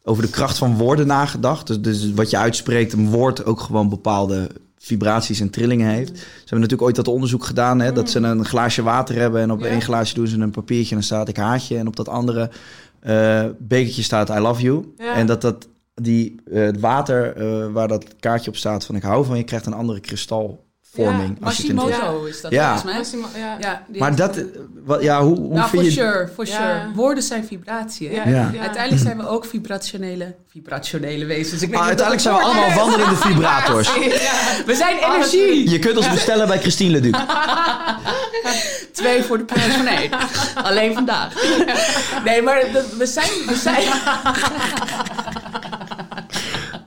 over de kracht van woorden nagedacht? Dus, dus wat je uitspreekt, een woord ook gewoon bepaalde vibraties en trillingen heeft. Ze hebben natuurlijk ooit dat onderzoek gedaan, hè, dat ze een glaasje water hebben en op één glaasje doen ze een papiertje en dan staat ik haat je en op dat andere eh, bekertje staat I love you. En dat dat die eh, het water eh, waar dat kaartje op staat van ik hou van je krijgt een andere Ja, Mashimoto is dat Ja. volgens mij. Ja. Ja. Maar dat, wat, ja, hoe, hoe nou, vind for je... sure, for Ja. sure. Woorden zijn vibratie. hè? Ja. Ja. Ja. Uiteindelijk zijn we ook vibrationele, vibrationele wezens. Ik Ah, uiteindelijk zijn we allemaal is. wandelende vibrators. We zijn energie. Je kunt ons bestellen bij Christine Leduc. Twee voor de prijs van één. Alleen vandaag. Nee, maar we zijn... We zijn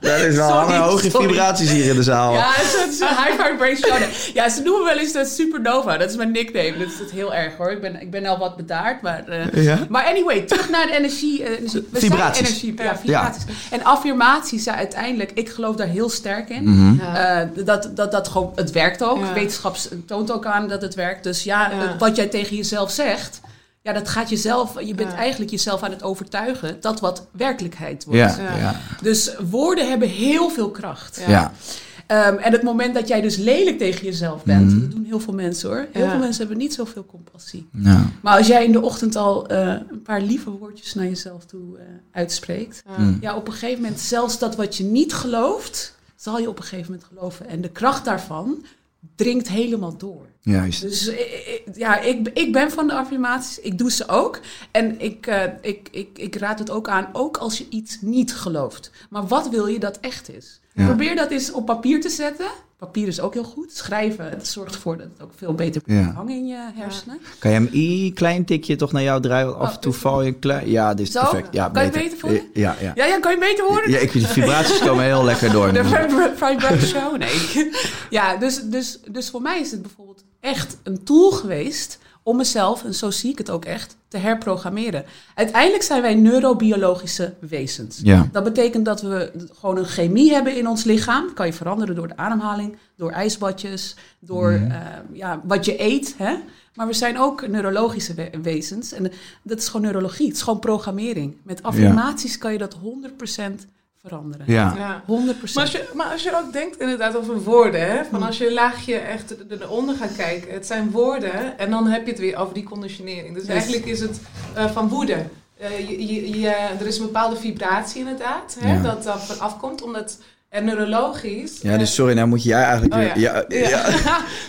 Dat is wel Sorry, hoge sorry. vibraties hier in de zaal. ja, het is een- high vibration. Ja, ze noemen wel eens de supernova. Dat is mijn nickname. Dat is het heel erg hoor. Ik ben, ik ben al wat bedaard. Maar, eh, Ja. maar anyway, terug naar de energie. eh, energie. We Vibraties. zijn energie. Ja, vibraties. En affirmaties zijn uiteindelijk... Ik geloof daar heel sterk in. Mhm. Eh, dat, dat, dat gewoon, het werkt ook. Ja. Wetenschap toont ook aan dat het werkt. Dus ja, Ja. eh, wat jij tegen jezelf zegt, ja, dat gaat jezelf. Je bent Ja. eigenlijk jezelf aan het overtuigen dat wat werkelijkheid wordt. Ja, Ja. ja, Dus woorden hebben heel veel kracht. Ja. ja. Ehm, en het moment dat jij dus lelijk tegen jezelf bent, Mhm. dat doen heel veel mensen hoor. Heel Ja. veel mensen hebben niet zoveel compassie. Ja. Maar als jij in de ochtend al eh, een paar lieve woordjes naar jezelf toe eh, uitspreekt, Ja. Mm. ja, op een gegeven moment, zelfs dat wat je niet gelooft, zal je op een gegeven moment geloven. En de kracht daarvan dringt helemaal door. Juist. Dus eh, eh, ja, ik, ik ben van de affirmaties. Ik doe ze ook. En ik, eh, ik, ik, ik raad het ook aan, ook als je iets niet gelooft. Maar wat wil je dat echt is? Ja. Probeer dat eens op papier te zetten. Papier is ook heel goed. Schrijven, het zorgt ervoor dat het ook veel beter Ja. blijft hangen in je hersenen. Kan je hem een klein tikje toch naar jou draaien? Af en toe is val je een klein... Ja, dit is Zo? perfect. Ja, Kan je het beter voelen? Ja, ja. Ja, ja, kan je beter horen? Ja, ik, de vibraties komen heel lekker door. De vibra- vibration, nee. Ja, dus, dus, dus voor mij is het bijvoorbeeld echt een tool geweest om mezelf, en zo zie ik het ook echt, te herprogrammeren. Uiteindelijk zijn wij neurobiologische wezens. Ja. Dat betekent dat we gewoon een chemie hebben in ons lichaam. Kan je veranderen door de ademhaling, door ijsbadjes, door Mhm. eh, ja, wat je eet. Hè? Maar we zijn ook neurologische we- wezens. En dat is gewoon neurologie. Het is gewoon programmering. Met affirmaties kan je dat 100% veranderen. Ja. Ja. 100%. Maar als, je, maar als je ook denkt inderdaad over woorden, hè, van als je een laagje echt er- eronder gaat kijken, het zijn woorden en dan heb je het weer over die conditionering. Dus Yes. eigenlijk is het eh, van woede. Eh, je, je, je- er is een bepaalde vibratie inderdaad, hè, Ja. dat dat van afkomt, omdat er neurologisch... Ja, dus sorry, nou moet jij eigenlijk Oh, weer... ja. Ja, ja.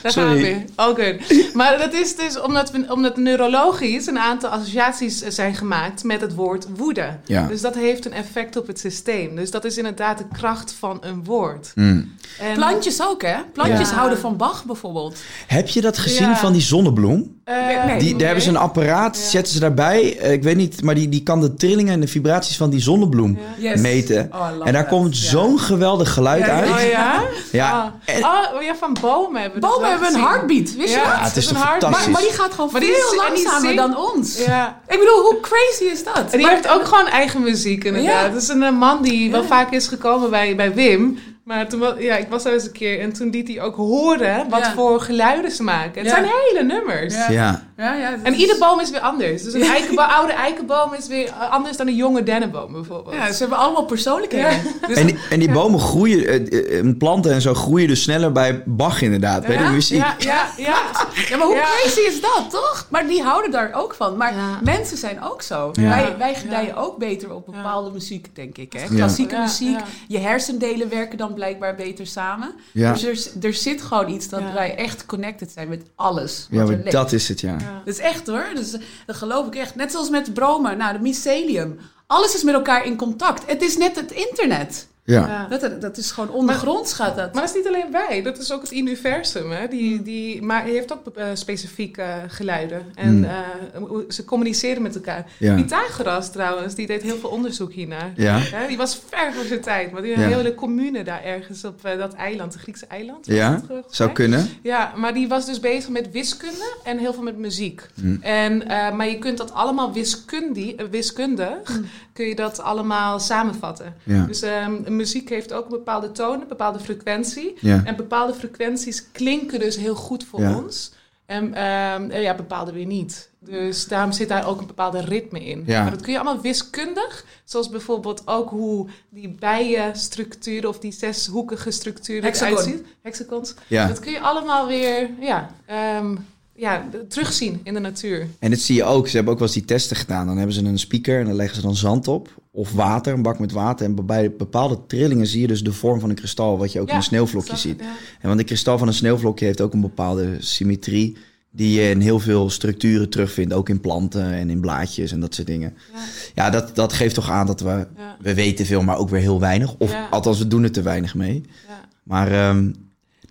Daar Sorry. gaan we. All good. Maar dat is dus omdat, we, omdat neurologisch een aantal associaties eh, zijn gemaakt met het woord woede. Ja. Dus dat heeft een effect op het systeem. Dus dat is inderdaad de kracht van een woord. Mm. En, Plantjes ook, hè? Plantjes Ja. houden van Bach bijvoorbeeld. Heb je dat gezien Ja. van die zonnebloem? eh, Nee. Die, daar hebben ze een apparaat, Ja. zetten ze daarbij. eh, ik weet niet, maar die, die kan de trillingen en de vibraties van die zonnebloem Yes. meten. Oh, en daar that. komt Ja. zo'n geweldig geluid Ja, ja, uit. Oh ja? Ja, Oh, en- oh, ja, van bomen hebben we Bomen hebben een heartbeat, wist je Ja, dat? het is een fantastisch? Maar, maar die gaat gewoon Maar veel is- langzamer dan ons. Ja. Ik bedoel, hoe crazy is dat? En die Maar- heeft ook gewoon eigen muziek inderdaad. Ja. Dat is een eh, man die wel Ja. vaak is gekomen bij, bij Wim. Maar toen, ja, ik was daar eens een keer en toen liet hij ook horen wat Ja. voor geluiden ze maken. Het Ja. zijn hele nummers. Ja. Ja. Ja, En is- ieder boom is weer anders. Dus een eikenboom, oude eikenboom is weer anders dan een jonge dennenboom bijvoorbeeld. Ja, ze hebben allemaal persoonlijkheden. Dus En die, en die bomen groeien, eh, eh, planten en zo groeien dus sneller bij Bach inderdaad, bij de muziek. Ja, ja, ja. Ja, maar hoe Ja. crazy is dat, toch? Maar die houden daar ook van. Maar Ja. mensen zijn ook zo. Ja. Wij, wij gedijen ook beter op bepaalde muziek, denk ik. Hè? Klassieke Ja. muziek. Ja. Je hersendelen werken dan blijkbaar beter samen. Ja. Dus er, er zit gewoon iets dat Ja. wij echt connected zijn met alles. Ja, wat er maar dat is het, ja. Dat is echt hoor. Dus, dat geloof ik echt. Net zoals met bromen. Nou, de mycelium. Alles is met elkaar in contact. Het is net het internet. Ja. Ja. Dat, dat is gewoon ondergronds gaat dat. Maar dat is niet alleen wij, dat is ook het universum. Hè? Die, die, maar hij heeft ook eh, specifieke geluiden. En Hmm. eh, ze communiceren met elkaar. Ja. Pythagoras trouwens, die deed heel veel onderzoek hiernaar. Ja. Hè, die was ver voor zijn tijd. Maar die had Ja. een hele commune daar ergens op eh, dat eiland, het Griekse eiland. Ja, volgens zou kunnen. Ja, maar die was dus bezig met wiskunde en heel veel met muziek. Hm. En, eh, maar je kunt dat allemaal wiskundi, eh, wiskundig, kun je dat allemaal samenvatten. Ja. Dus ehm, muziek heeft ook een bepaalde toon, een bepaalde frequentie. Ja. En bepaalde frequenties klinken dus heel goed voor Ja. ons. En ehm, eh, ja, bepaalde weer niet. Dus daarom zit daar ook een bepaalde ritme in. Ja. Maar dat kun je allemaal wiskundig. Zoals bijvoorbeeld ook hoe die bijenstructuur of die zeshoekige structuur eruit ziet. Hexagons. Ja. Dat kun je allemaal weer ja, ehm, ja, terugzien in de natuur. En dat zie je ook. Ze hebben ook wel eens die testen gedaan. Dan hebben ze een speaker en dan leggen ze dan zand op. Of water, een bak met water. En bij bepaalde trillingen zie je dus de vorm van een kristal. Wat je ook in een sneeuwvlokje ziet. ja. En want een kristal van een sneeuwvlokje heeft ook een bepaalde symmetrie. Die je in heel veel structuren terugvindt. Ook in planten en in blaadjes en dat soort dingen. Ja. Ja, dat, dat geeft toch aan dat we... We weten veel, maar ook weer heel weinig. Of althans, we doen er te weinig mee. Ja. Maar ehm,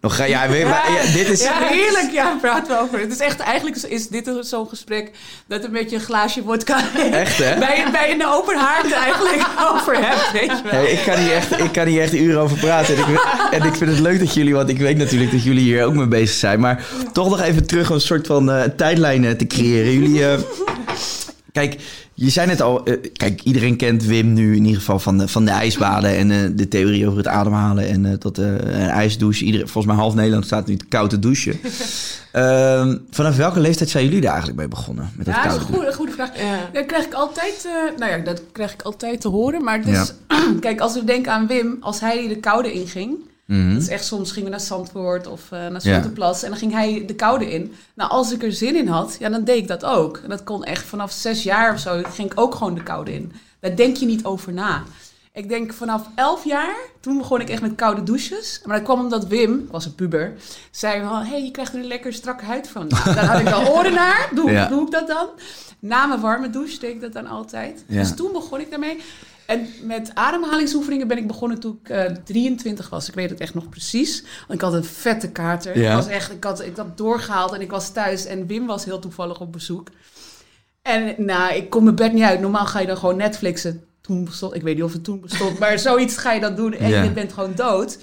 nog, ga- ja, weer, ja, dit is... Ja, heerlijk. Ja, praten we over. Het is echt, eigenlijk is dit zo'n gesprek dat een beetje een glaasje vodka Echt, hè? bij, bij een open haard eigenlijk over hebt, weet je wel. Hey, ik, kan hier echt, ik kan hier echt uren over praten. En ik, en ik vind het leuk dat jullie, want ik weet natuurlijk dat jullie hier ook mee bezig zijn. Maar toch nog even terug om een soort van eh, tijdlijn te creëren. Jullie, eh, kijk, je zei net al, eh, kijk, iedereen kent Wim nu in ieder geval van de, van de ijsbaden en eh, de theorie over het ademhalen en eh, tot eh, een ijsdouche. Iedereen, volgens mij half Nederland staat nu te koud te douchen. Ehm, vanaf welke leeftijd zijn jullie daar eigenlijk mee begonnen? Met dat Ja, dat is koude een goede, goede vraag. Ja. Dat krijg ik altijd, eh, nou ja, dat krijg ik altijd te horen. Maar het is, kijk, als we denken aan Wim, als hij de koude inging. Mhm. Dat is echt soms gingen we naar Zandvoort of eh, naar Ja. Zotterplas. En dan ging hij de koude in. Nou, als ik er zin in had, ja, dan deed ik dat ook. En dat kon echt vanaf zes jaar of zo, ging ik ook gewoon de koude in. Daar denk je niet over na. Ik denk vanaf elf jaar, toen begon ik echt met koude douches. Maar dat kwam omdat Wim, was een puber, zei van... hé, hey, je krijgt er een lekker strakke huid van. Nou, daar had ik wel oren naar. Doe, Ja. doe ik dat dan? Na mijn warme douche deed ik dat dan altijd. Ja. Dus toen begon ik daarmee. En met ademhalingsoefeningen ben ik begonnen toen ik eh, 23 was. Ik weet het echt nog precies. Want ik had een vette kater. Ja. Ik, was echt, ik, had, ik had doorgehaald en ik was thuis. En Wim was heel toevallig op bezoek. En nou, ik kom mijn bed niet uit. Normaal ga je dan gewoon Netflixen. Toen bestond, ik weet niet of het toen bestond, maar zoiets ga je dan doen en Ja. je bent gewoon dood.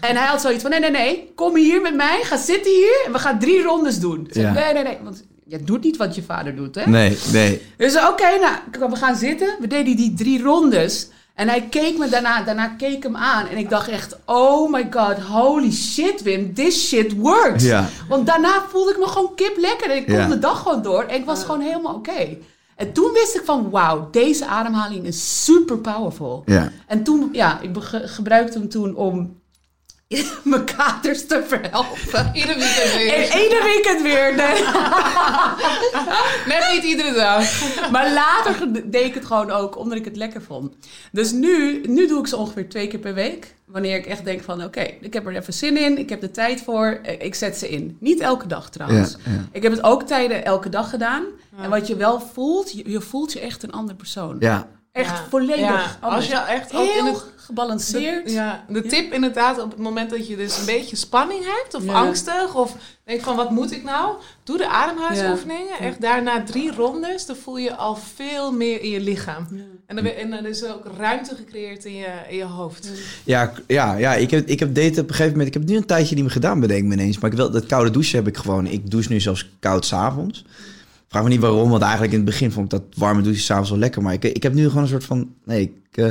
En hij had zoiets van, nee, nee, nee, kom hier met mij, ga zitten hier en we gaan drie rondes doen. Ja. nee, nee, nee, want je doet niet wat je vader doet, hè? Nee, nee. Dus oké, nou, we gaan zitten. We deden die drie rondes. En hij keek me daarna, daarna keek hem aan. En ik dacht echt, oh my god, holy shit Wim, this shit works. Ja. Want daarna voelde ik me gewoon kip lekker. En ik kon Ja. de dag gewoon door. En ik was gewoon helemaal oké. En toen wist ik van, wauw, deze ademhaling is super powerful. Ja. En toen, ja, ik gebruikte hem toen om mijn katers te verhelpen. Ieder weekend En weer. ieder weekend weer. Nee. Net niet iedere dag. Maar later deed ik het gewoon ook omdat ik het lekker vond. Dus nu, nu doe ik ze ongeveer twee keer per week. Wanneer ik echt denk van oké, ik heb er even zin in. Ik heb de tijd voor. eh, Ik zet ze in. Niet elke dag trouwens. Ja, ja. Ik heb het ook tijden elke dag gedaan. En wat je wel voelt, je, je voelt je echt een ander persoon. Ja. Echt Ja. volledig Ja, anders. Als je echt ook in Heel het gebalanceerd. De, ja, de tip inderdaad op het moment dat je dus een beetje spanning hebt of Ja. angstig of denk van wat moet ik nou? Doe de ademhalingsoefeningen. Echt daarna drie rondes, dan voel je al veel meer in je lichaam. En, dan, en dan is er ook ruimte gecreëerd in je, in je hoofd. Ja, ja, ja ik heb, ik heb date op een gegeven moment... Ik heb nu een tijdje niet meer gedaan, bedenk ik me ineens. Maar ik wil, dat koude douchen heb ik gewoon... Ik douche nu zelfs koud s'avonds. Vraag me niet waarom, want eigenlijk in het begin vond ik dat warme douchen s'avonds wel lekker. Maar ik, ik heb nu gewoon een soort van... Nee, ik, eh,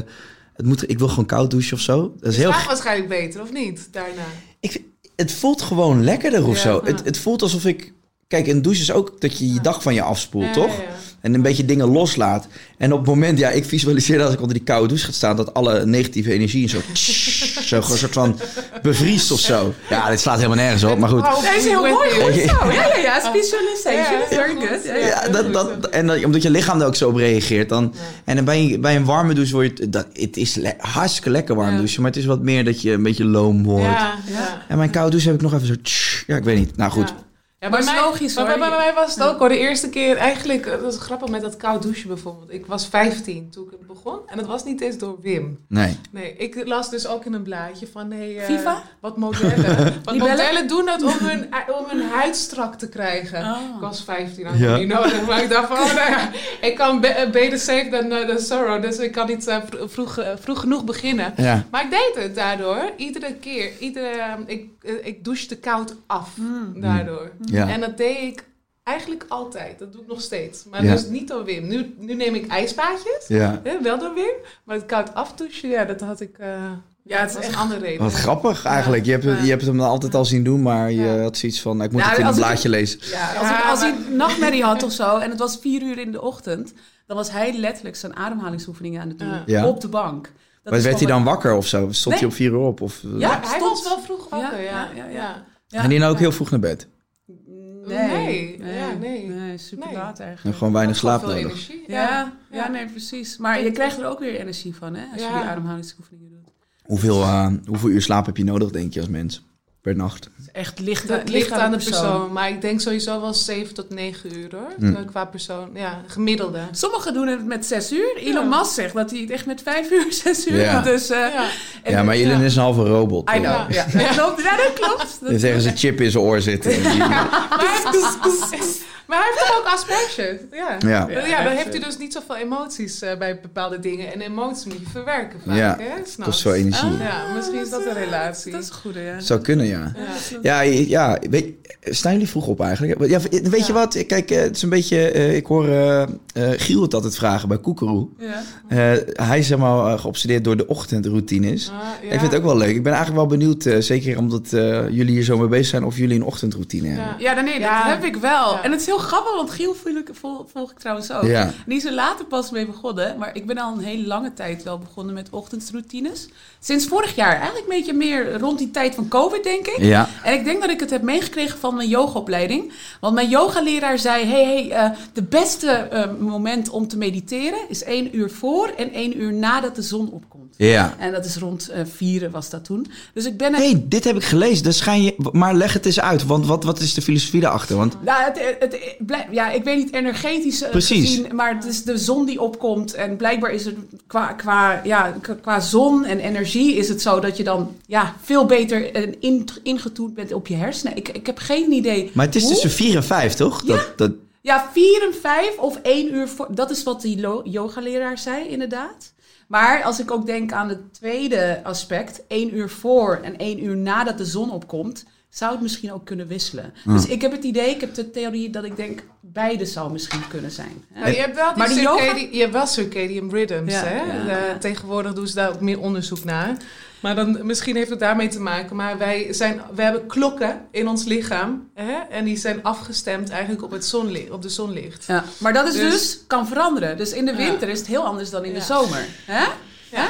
het moet, ik wil gewoon koud douchen of zo. Dat is heel, waarschijnlijk beter, of niet? Daarna. ik, het voelt gewoon lekkerder of Ja, zo. ja. Het, het voelt alsof ik... Kijk, een douche is ook dat je je dag van je afspoelt, Ja, toch? ja. En een beetje dingen loslaat. En op het moment, ja, ik visualiseer dat als ik onder die koude douche ga staan... dat alle negatieve energie zo, zo een soort van bevriest of zo. Ja, dit slaat helemaal nergens op, maar goed. Oh, Dat is heel mooi goed zo. Ja, ja, ja. Visualization Ja, is very good. goed. Ja, dat, dat, en dan, omdat je lichaam er ook zo op reageert. Dan, En dan bij, bij een warme douche word je... Dat, het is le- hartstikke lekker warm Ja. douchen. Maar het is wat meer dat je een beetje loom wordt. Ja, ja. En mijn koude douche heb ik nog even zo... Ja, ik weet niet. Nou goed. Ja. Ja, Maar bij is mij, logisch, maar hoor. bij, bij mij was het ook hoor. De eerste keer eigenlijk, dat was grappig met dat koud douchen bijvoorbeeld. Ik was 15 toen ik het begon. En dat was niet eens door Wim. Nee. Nee, ik las dus ook in een blaadje van hey, eh, Viva? wat modellen. wat modellen doen dat om hun, om hun huid strak te krijgen. Oh. Ik was 15, had Ja. ik niet nodig. Maar ik dacht van, oh, nou ja, ik kan be- eh, beter safe dan uh, than sorrow. Dus ik kan niet eh, vro- vroeg, eh, vroeg genoeg beginnen. Ja. Maar ik deed het daardoor. Iedere keer. Iedere, eh, ik, eh, ik douchte koud af daardoor. Ja. En dat deed ik eigenlijk altijd. Dat doe ik nog steeds. Maar Ja. dus niet door Wim. Nu, nu neem ik ijsbaadjes. Ja. Hè, wel door Wim. Maar het koud afdouchen, ja, dat had ik... eh Ja, het is echt- een andere reden. Wat grappig eigenlijk. Je hebt, je hebt hem altijd al zien doen, maar je Ja. had zoiets van... Ik moet Nou, het in een ik- blaadje lezen. Ja, als, Ja, ik, als hij maar- nachtmerrie had of zo en het was vier uur in de ochtend, dan was hij letterlijk zijn ademhalingsoefeningen aan het doen. Ja. Op de bank. Dat Maar werd hij dan wakker of zo? Stond Nee. hij op vier uur op? Of, Ja, hij stond- was wel vroeg wakker, ja. Ja, ja, ja, ja. Ja. En die nou ook heel vroeg naar bed? Nee. Nee, ja, nee. Nee, super Nee. laat En eigenlijk. gewoon weinig Gewoon slaap nodig. energie. Ja, ja, ja. nee, precies. Maar je krijgt er ook weer energie van, hè, als je die ademhalingsoefeningen doet. Hoeveel, eh, hoeveel uur slaap heb je nodig, denk je, als mens? Per nacht? Het is echt licht, ligt aan de persoon. Maar ik denk sowieso wel 7 tot 9 uur hoor. Hm. Eh, Qua persoon. Ja, gemiddelde. Sommigen doen het met zes uur. Elon Ja. Musk zegt dat hij het echt met vijf uur, zes uur Ja. Dus, eh, Ja. maar Elon is een halve robot. I toch? know. Ja. Dat klopt. Ja, dat klopt. Dan zeggen ze chip in zijn oor zitten. Maar hij heeft, toch ook Asperger? Ja. Ja. Ja, Ja, dan heeft hij dus niet zoveel emoties eh, bij bepaalde dingen. En emoties moet je verwerken vaak, Ja. hè? Kost veel energie. Ah, Ja, misschien is dat een relatie. Dat is een goede, ja. Zou kunnen, ja. Ja. Ja, ja weet, staan jullie vroeg op eigenlijk? Ja, weet je wat? Kijk, eh, het is een beetje... eh, ik hoor eh, eh, Giel het altijd vragen bij Koekeroe. Ja. Eh, hij is helemaal geobsedeerd door de ochtendroutines. Ah, ja. Ik vind het ook wel leuk. Ik ben eigenlijk wel benieuwd, eh, zeker omdat eh, jullie hier zo mee bezig zijn, of jullie een ochtendroutine hebben. Ja. Nee, Ja. dat heb ik wel. Ja. En het is heel grappig, want Giel volg ik, vol- volg ik trouwens ook. Ja. En Die is er later pas mee begonnen. Maar ik ben al een hele lange tijd wel begonnen met ochtendroutines. Sinds vorig jaar. Eigenlijk een beetje meer rond die tijd van COVID, denk ik. Ja. En ik denk dat ik het heb meegekregen van mijn yogaopleiding. Want mijn yogaleraar zei... hey, hey, eh, de beste eh, moment om te mediteren is één uur voor en één uur nadat de zon opkomt. Ja. En dat is rond eh vieren was dat toen. Dus ik ben... er- hey, dit heb ik gelezen. Dat schijn je, maar leg het eens uit. Want wat, wat is de filosofie daarachter? Want Nou, het, het, ja, ik weet niet energetisch eh, Precies. gezien, maar het is de zon die opkomt. En blijkbaar is het qua, qua, ja, qua- zon en energie is het zo dat je dan ja, veel beter eh, in, ingetoend bent op je hersenen. Ik, ik heb geen idee. maar het is hoe. tussen 4 en 5, toch? Ja. Dat, dat, Ja, vier en vijf of één uur voor. Dat is wat die yogaleraar zei, inderdaad. Maar als ik ook denk aan het tweede aspect, één uur voor en één uur nadat de zon opkomt, zou het misschien ook kunnen wisselen. Dus ik heb het idee, ik heb de theorie dat ik denk, beide zou misschien kunnen zijn. hè. Nou, je hebt wel die Maar die yoga- circadian, je hebt wel circadian rhythms, Ja, hè? Tegenwoordig doen ze daar ook meer onderzoek naar. Maar dan, misschien heeft het daarmee te maken. Maar wij, zijn, we hebben klokken in ons lichaam. Hè? En die zijn afgestemd eigenlijk op, het zonlicht, op de zonlicht. Ja, maar dat is dus, Dus- kan veranderen. Dus in de Ja. winter is het heel anders dan in de zomer. Hè?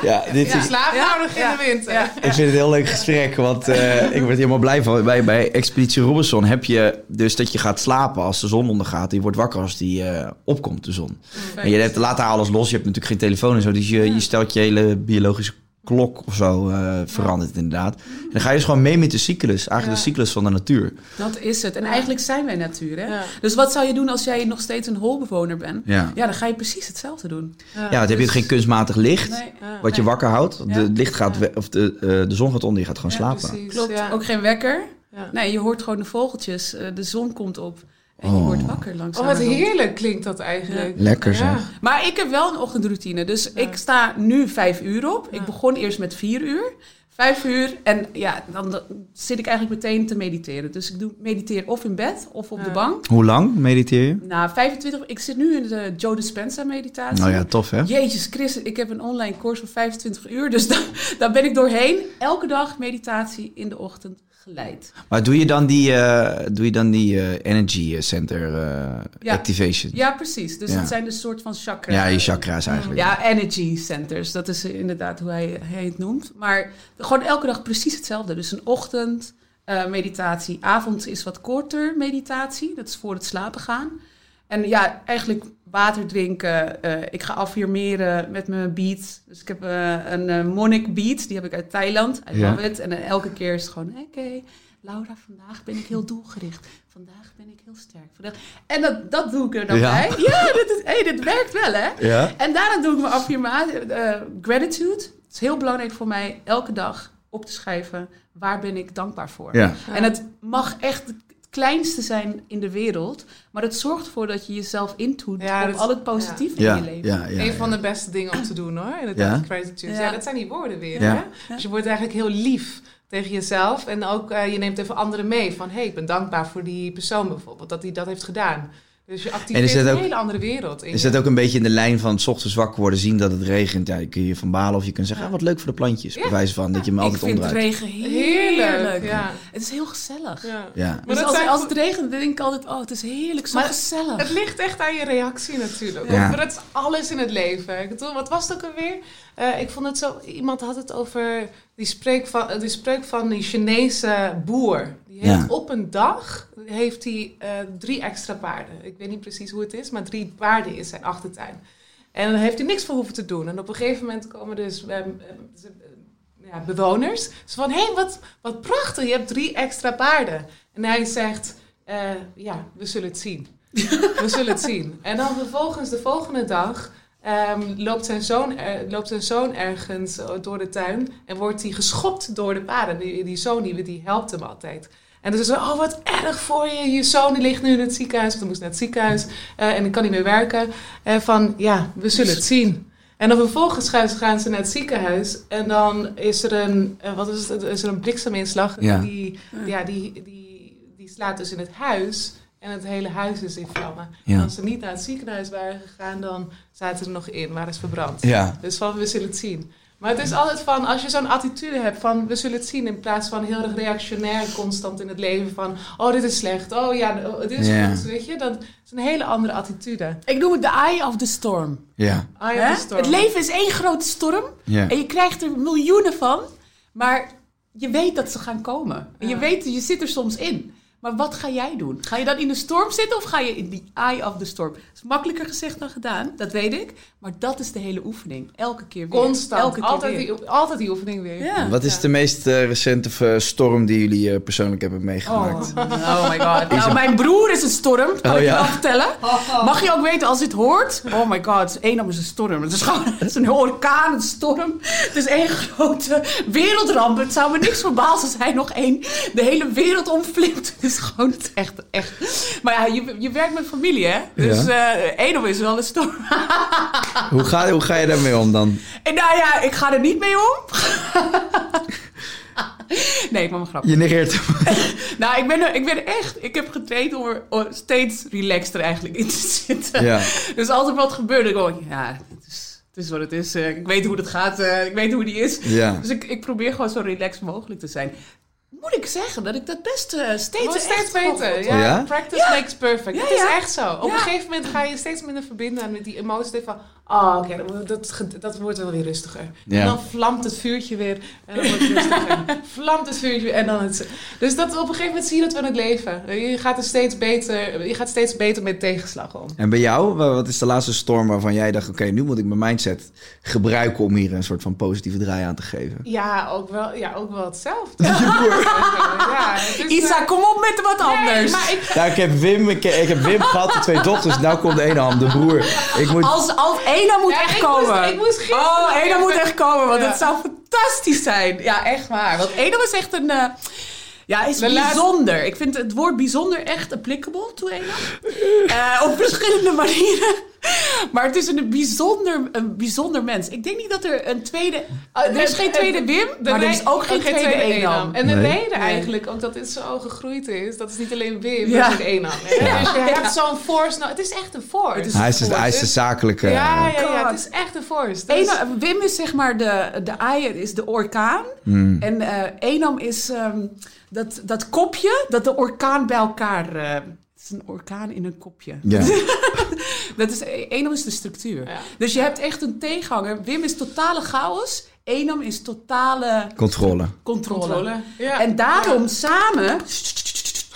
Ja, dit Ja, is, slaap nodig in de winter. ja. ik vind het een heel leuk gesprek. Want eh, ik word helemaal blij van. Bij, bij Expeditie Robinson heb je dus dat je gaat slapen als de zon ondergaat. En je wordt wakker als die eh, opkomt, de zon. En je hebt, laat daar alles los. Je hebt natuurlijk geen telefoon en zo. Dus je, je stelt je hele biologische klok of zo eh, verandert inderdaad. En dan ga je dus gewoon mee met de cyclus. Eigenlijk Ja. de cyclus van de natuur. Dat is het. En eigenlijk zijn wij natuur. Hè? Ja. Dus wat zou je doen als jij nog steeds een holbewoner bent? Ja. Ja, dan ga je precies hetzelfde doen. Ja, want heb je geen kunstmatig licht. Nee. Wat je wakker houdt. Ja. De, het licht gaat of de, eh, de zon gaat onder, je gaat gewoon slapen. Precies, Klopt. ja. Ook geen wekker. Ja. Nee, je hoort gewoon de vogeltjes. eh, de zon komt op. En je Oh. wordt wakker langzaam. Oh, wat heerlijk klinkt dat eigenlijk. Lekker zeg. Ja. Maar ik heb wel een ochtendroutine. Dus ik sta nu vijf uur op. Ik begon eerst met vier uur. Vijf uur. En ja, dan, dan zit ik eigenlijk meteen te mediteren. Dus ik doe mediteer of in bed of op de bank. Hoe lang mediteer je? Nou, 25. Ik zit nu in de Joe Dispenza meditatie. Nou ja, tof hè? Jezus Christus, ik heb een online course van 25 uur. Dus daar, daar ben ik doorheen. Elke dag meditatie in de ochtend geleid. Maar doe je dan die, eh, doe je dan die eh, energy center eh, Ja. activation? Ja, precies. Dus Ja. het zijn dus soort van chakra. Ja, je chakra's eigenlijk. Ja, energy centers. Dat is inderdaad hoe hij, hij het noemt. Maar gewoon elke dag precies hetzelfde. Dus een ochtend meditatie. Avond is wat korter meditatie. Dat is voor het slapen gaan. En ja, eigenlijk water drinken. eh, ik ga affirmeren met mijn beat. Dus ik heb eh, een eh, monnik beat. Die heb ik uit Thailand. I Ja. love it. En elke keer is het gewoon... Oké, Laura, vandaag ben ik heel doelgericht. Vandaag ben ik heel sterk. Vandaag... En dat, dat doe ik er dan Ja. bij. Ja, dit, is, hey, dit werkt wel, hè? Ja? En daarna doe ik mijn affirmatie, gratitude. Het is heel belangrijk voor mij elke dag op te schrijven waar ben ik dankbaar voor. Ja. En het mag echt kleinste zijn in de wereld, maar het zorgt ervoor dat je jezelf intoet Ja, op dat- al het positieve Ja, in je leven. ja, ja. een ja. van de beste dingen om te doen hoor. Inderdaad, Ja? gratitude. Ja. Ja. dat zijn die woorden weer. Ja. Hè? Dus je wordt eigenlijk heel lief tegen jezelf. En ook eh, je neemt even anderen mee. Van hé, hey, ik ben dankbaar voor die persoon bijvoorbeeld. Dat hij dat heeft gedaan. Dus je activeert dat een ook- hele andere wereld. In Is je. dat ook een beetje in de lijn van 's ochtends wakker worden, zien dat het regent? Ja, je kun je van balen of je kunt zeggen, ah, wat leuk voor de plantjes. Bij wijze van, dat je Ik altijd vind omdraait. regen heerlijk. Heerlijk, ja. Het is heel gezellig. Ja. Ja. Maar Dus dat als, zijn als het regent, dan denk ik altijd, oh, het is heerlijk, zo Maar gezellig. Het ligt echt aan je reactie natuurlijk. Ja. Maar dat is alles in het leven. Ik bedoel, wat was het ook alweer? Eh, ik vond het zo... Iemand had het over die spreuk van, die spreuk van die Chinese boer. Die heeft Ja. op een dag heeft hij, eh, drie extra paarden. Ik weet niet precies hoe het is, maar drie paarden in zijn achtertuin. En dan heeft hij niks voor hoeven te doen. En op een gegeven moment komen dus eh, eh, ja, bewoners. Ze van, hé, hey, wat, wat prachtig, je hebt drie extra paarden. En hij zegt, ja, we zullen het zien. We zullen het zien. En dan vervolgens de volgende dag ehm, loopt, zijn zoon er- loopt zijn zoon ergens eh, door de tuin en wordt hij geschopt door de paarden. Die, die zoon die, die helpt hem altijd. En dus is zo, oh wat erg voor je, je zoon die ligt nu in het ziekenhuis, hij moest naar het ziekenhuis eh, en ik kan niet meer werken. En van, ja, we zullen het zien. En dan vervolgens gaan ze, gaan ze naar het ziekenhuis en dan is er een, eh, wat is het, is er een blikseminslag Ja. die, ja, die, die, die slaat dus in het huis en het hele huis is in vlammen. Ja. En als ze niet naar het ziekenhuis waren gegaan, dan zaten ze er nog in, waren ze verbrand. Ja. Dus van, we zullen het zien. Maar het is altijd van, als je zo'n attitude hebt van, we zullen het zien, in plaats van heel erg reactionair constant in het leven van, oh, dit is slecht, oh ja, dit is goed, weet je. Dat is een hele andere attitude. Ik noem het de eye of the storm. Ja. Eye of the storm. Het leven is één grote storm. En je krijgt er miljoenen van. Maar je weet dat ze gaan komen. En je weet, je zit er soms in. Maar wat ga jij doen? Ga je dan in de storm zitten of ga je in die eye of the storm? Dat is makkelijker gezegd dan gedaan, dat weet ik. Maar dat is de hele oefening. Elke keer weer. Constant, Elke keer altijd, weer. die, altijd die oefening weer. Ja. Wat is de meest eh, recente eh, storm die jullie eh, persoonlijk hebben meegemaakt? Oh, oh my god. Nou, mijn broer is een storm. Kan Oh, ik je ja? wel vertellen? Mag je ook weten als je het hoort? Oh my god. Één is een storm. Het is gewoon het is een orkaan, een storm. Het is één grote wereldramp. Het zou me niks verbazen als hij nog één de hele wereld omflipt. Is gewoon het echt, echt. Maar ja, je, je werkt met familie, hè? Dus Ja. eh één is wel een storm. Hoe, ga, hoe ga je daarmee om dan? En nou ja, ik ga er niet mee om. Nee, ik maak me grap. Je negeert hem. Nou, ik ben, er, ik ben echt... Ik heb getraind om er steeds relaxter eigenlijk in te zitten. Ja. Dus als er wat gebeurt, dan denk ik, ja, het is, het is wat het is. Eh, Ik weet hoe het gaat. eh, Ik weet hoe die is. Ja. Dus ik, ik probeer gewoon zo relaxed mogelijk te zijn. Moet ik zeggen dat ik dat best eh, steeds, steeds beter. Ja, Ja? Practice makes perfect. Ja, het is ja. echt zo. Op Ja. een gegeven moment ga je steeds minder verbinden met die emoties. Van, oh, oké, dat, dat, dat wordt wel weer rustiger. Ja. En dan vlamt het vuurtje weer. En dan wordt het rustiger. vlamt het vuurtje weer. En dan het... Dus dat, op een gegeven moment zie je dat we in het leven. Je gaat er steeds beter, je gaat steeds beter met tegenslag om. En bij jou, wa- wat is de laatste storm waarvan jij dacht... oké, nu moet ik mijn mindset gebruiken om hier een soort van positieve draai aan te geven? Ja, ook wel, ja, ook wel hetzelfde. Ja, het is, Isa, eh, kom op met wat nee, anders. maar ik, Ja, ik heb Wim, ik, ik heb Wim gehad, de twee dochters. Nou komt de ene hand, de broer. Ik moet... Als, als Ena moet Ja, echt ik komen. moest- ik moest gisteren oh, Ena moet echt komen, want Ja. het zou fantastisch zijn. Ja, echt waar. Want Ena was echt een... eh, ja, is De laatste- bijzonder. Ik vind het woord bijzonder echt applicable to Ena. Eh, op verschillende manieren. Maar het is een bijzonder, een bijzonder mens. Ik denk niet dat er een tweede... er is geen tweede Wim, maar er is ook geen tweede Enam. En de Nee. reden eigenlijk ook dat dit zo gegroeid is, dat is niet alleen Wim, Ja. dat is ook Enam. Dus je hebt zo'n force, nou, het is echt een force. Het is Hij is, de, hij is de zakelijke... ja, ja, ja, het is echt een force. Enam- Wim is zeg maar de, de ei, is de orkaan. Hmm. En eh Enam is ehm, dat, dat kopje dat de orkaan bij elkaar... eh, het is een orkaan in een kopje. Ja. Dat is, Enam is de structuur. Ja. Dus je hebt echt een tegenhanger. Wim is totale chaos. Enam is totale Controle. controle. Controle. Ja. En daarom samen...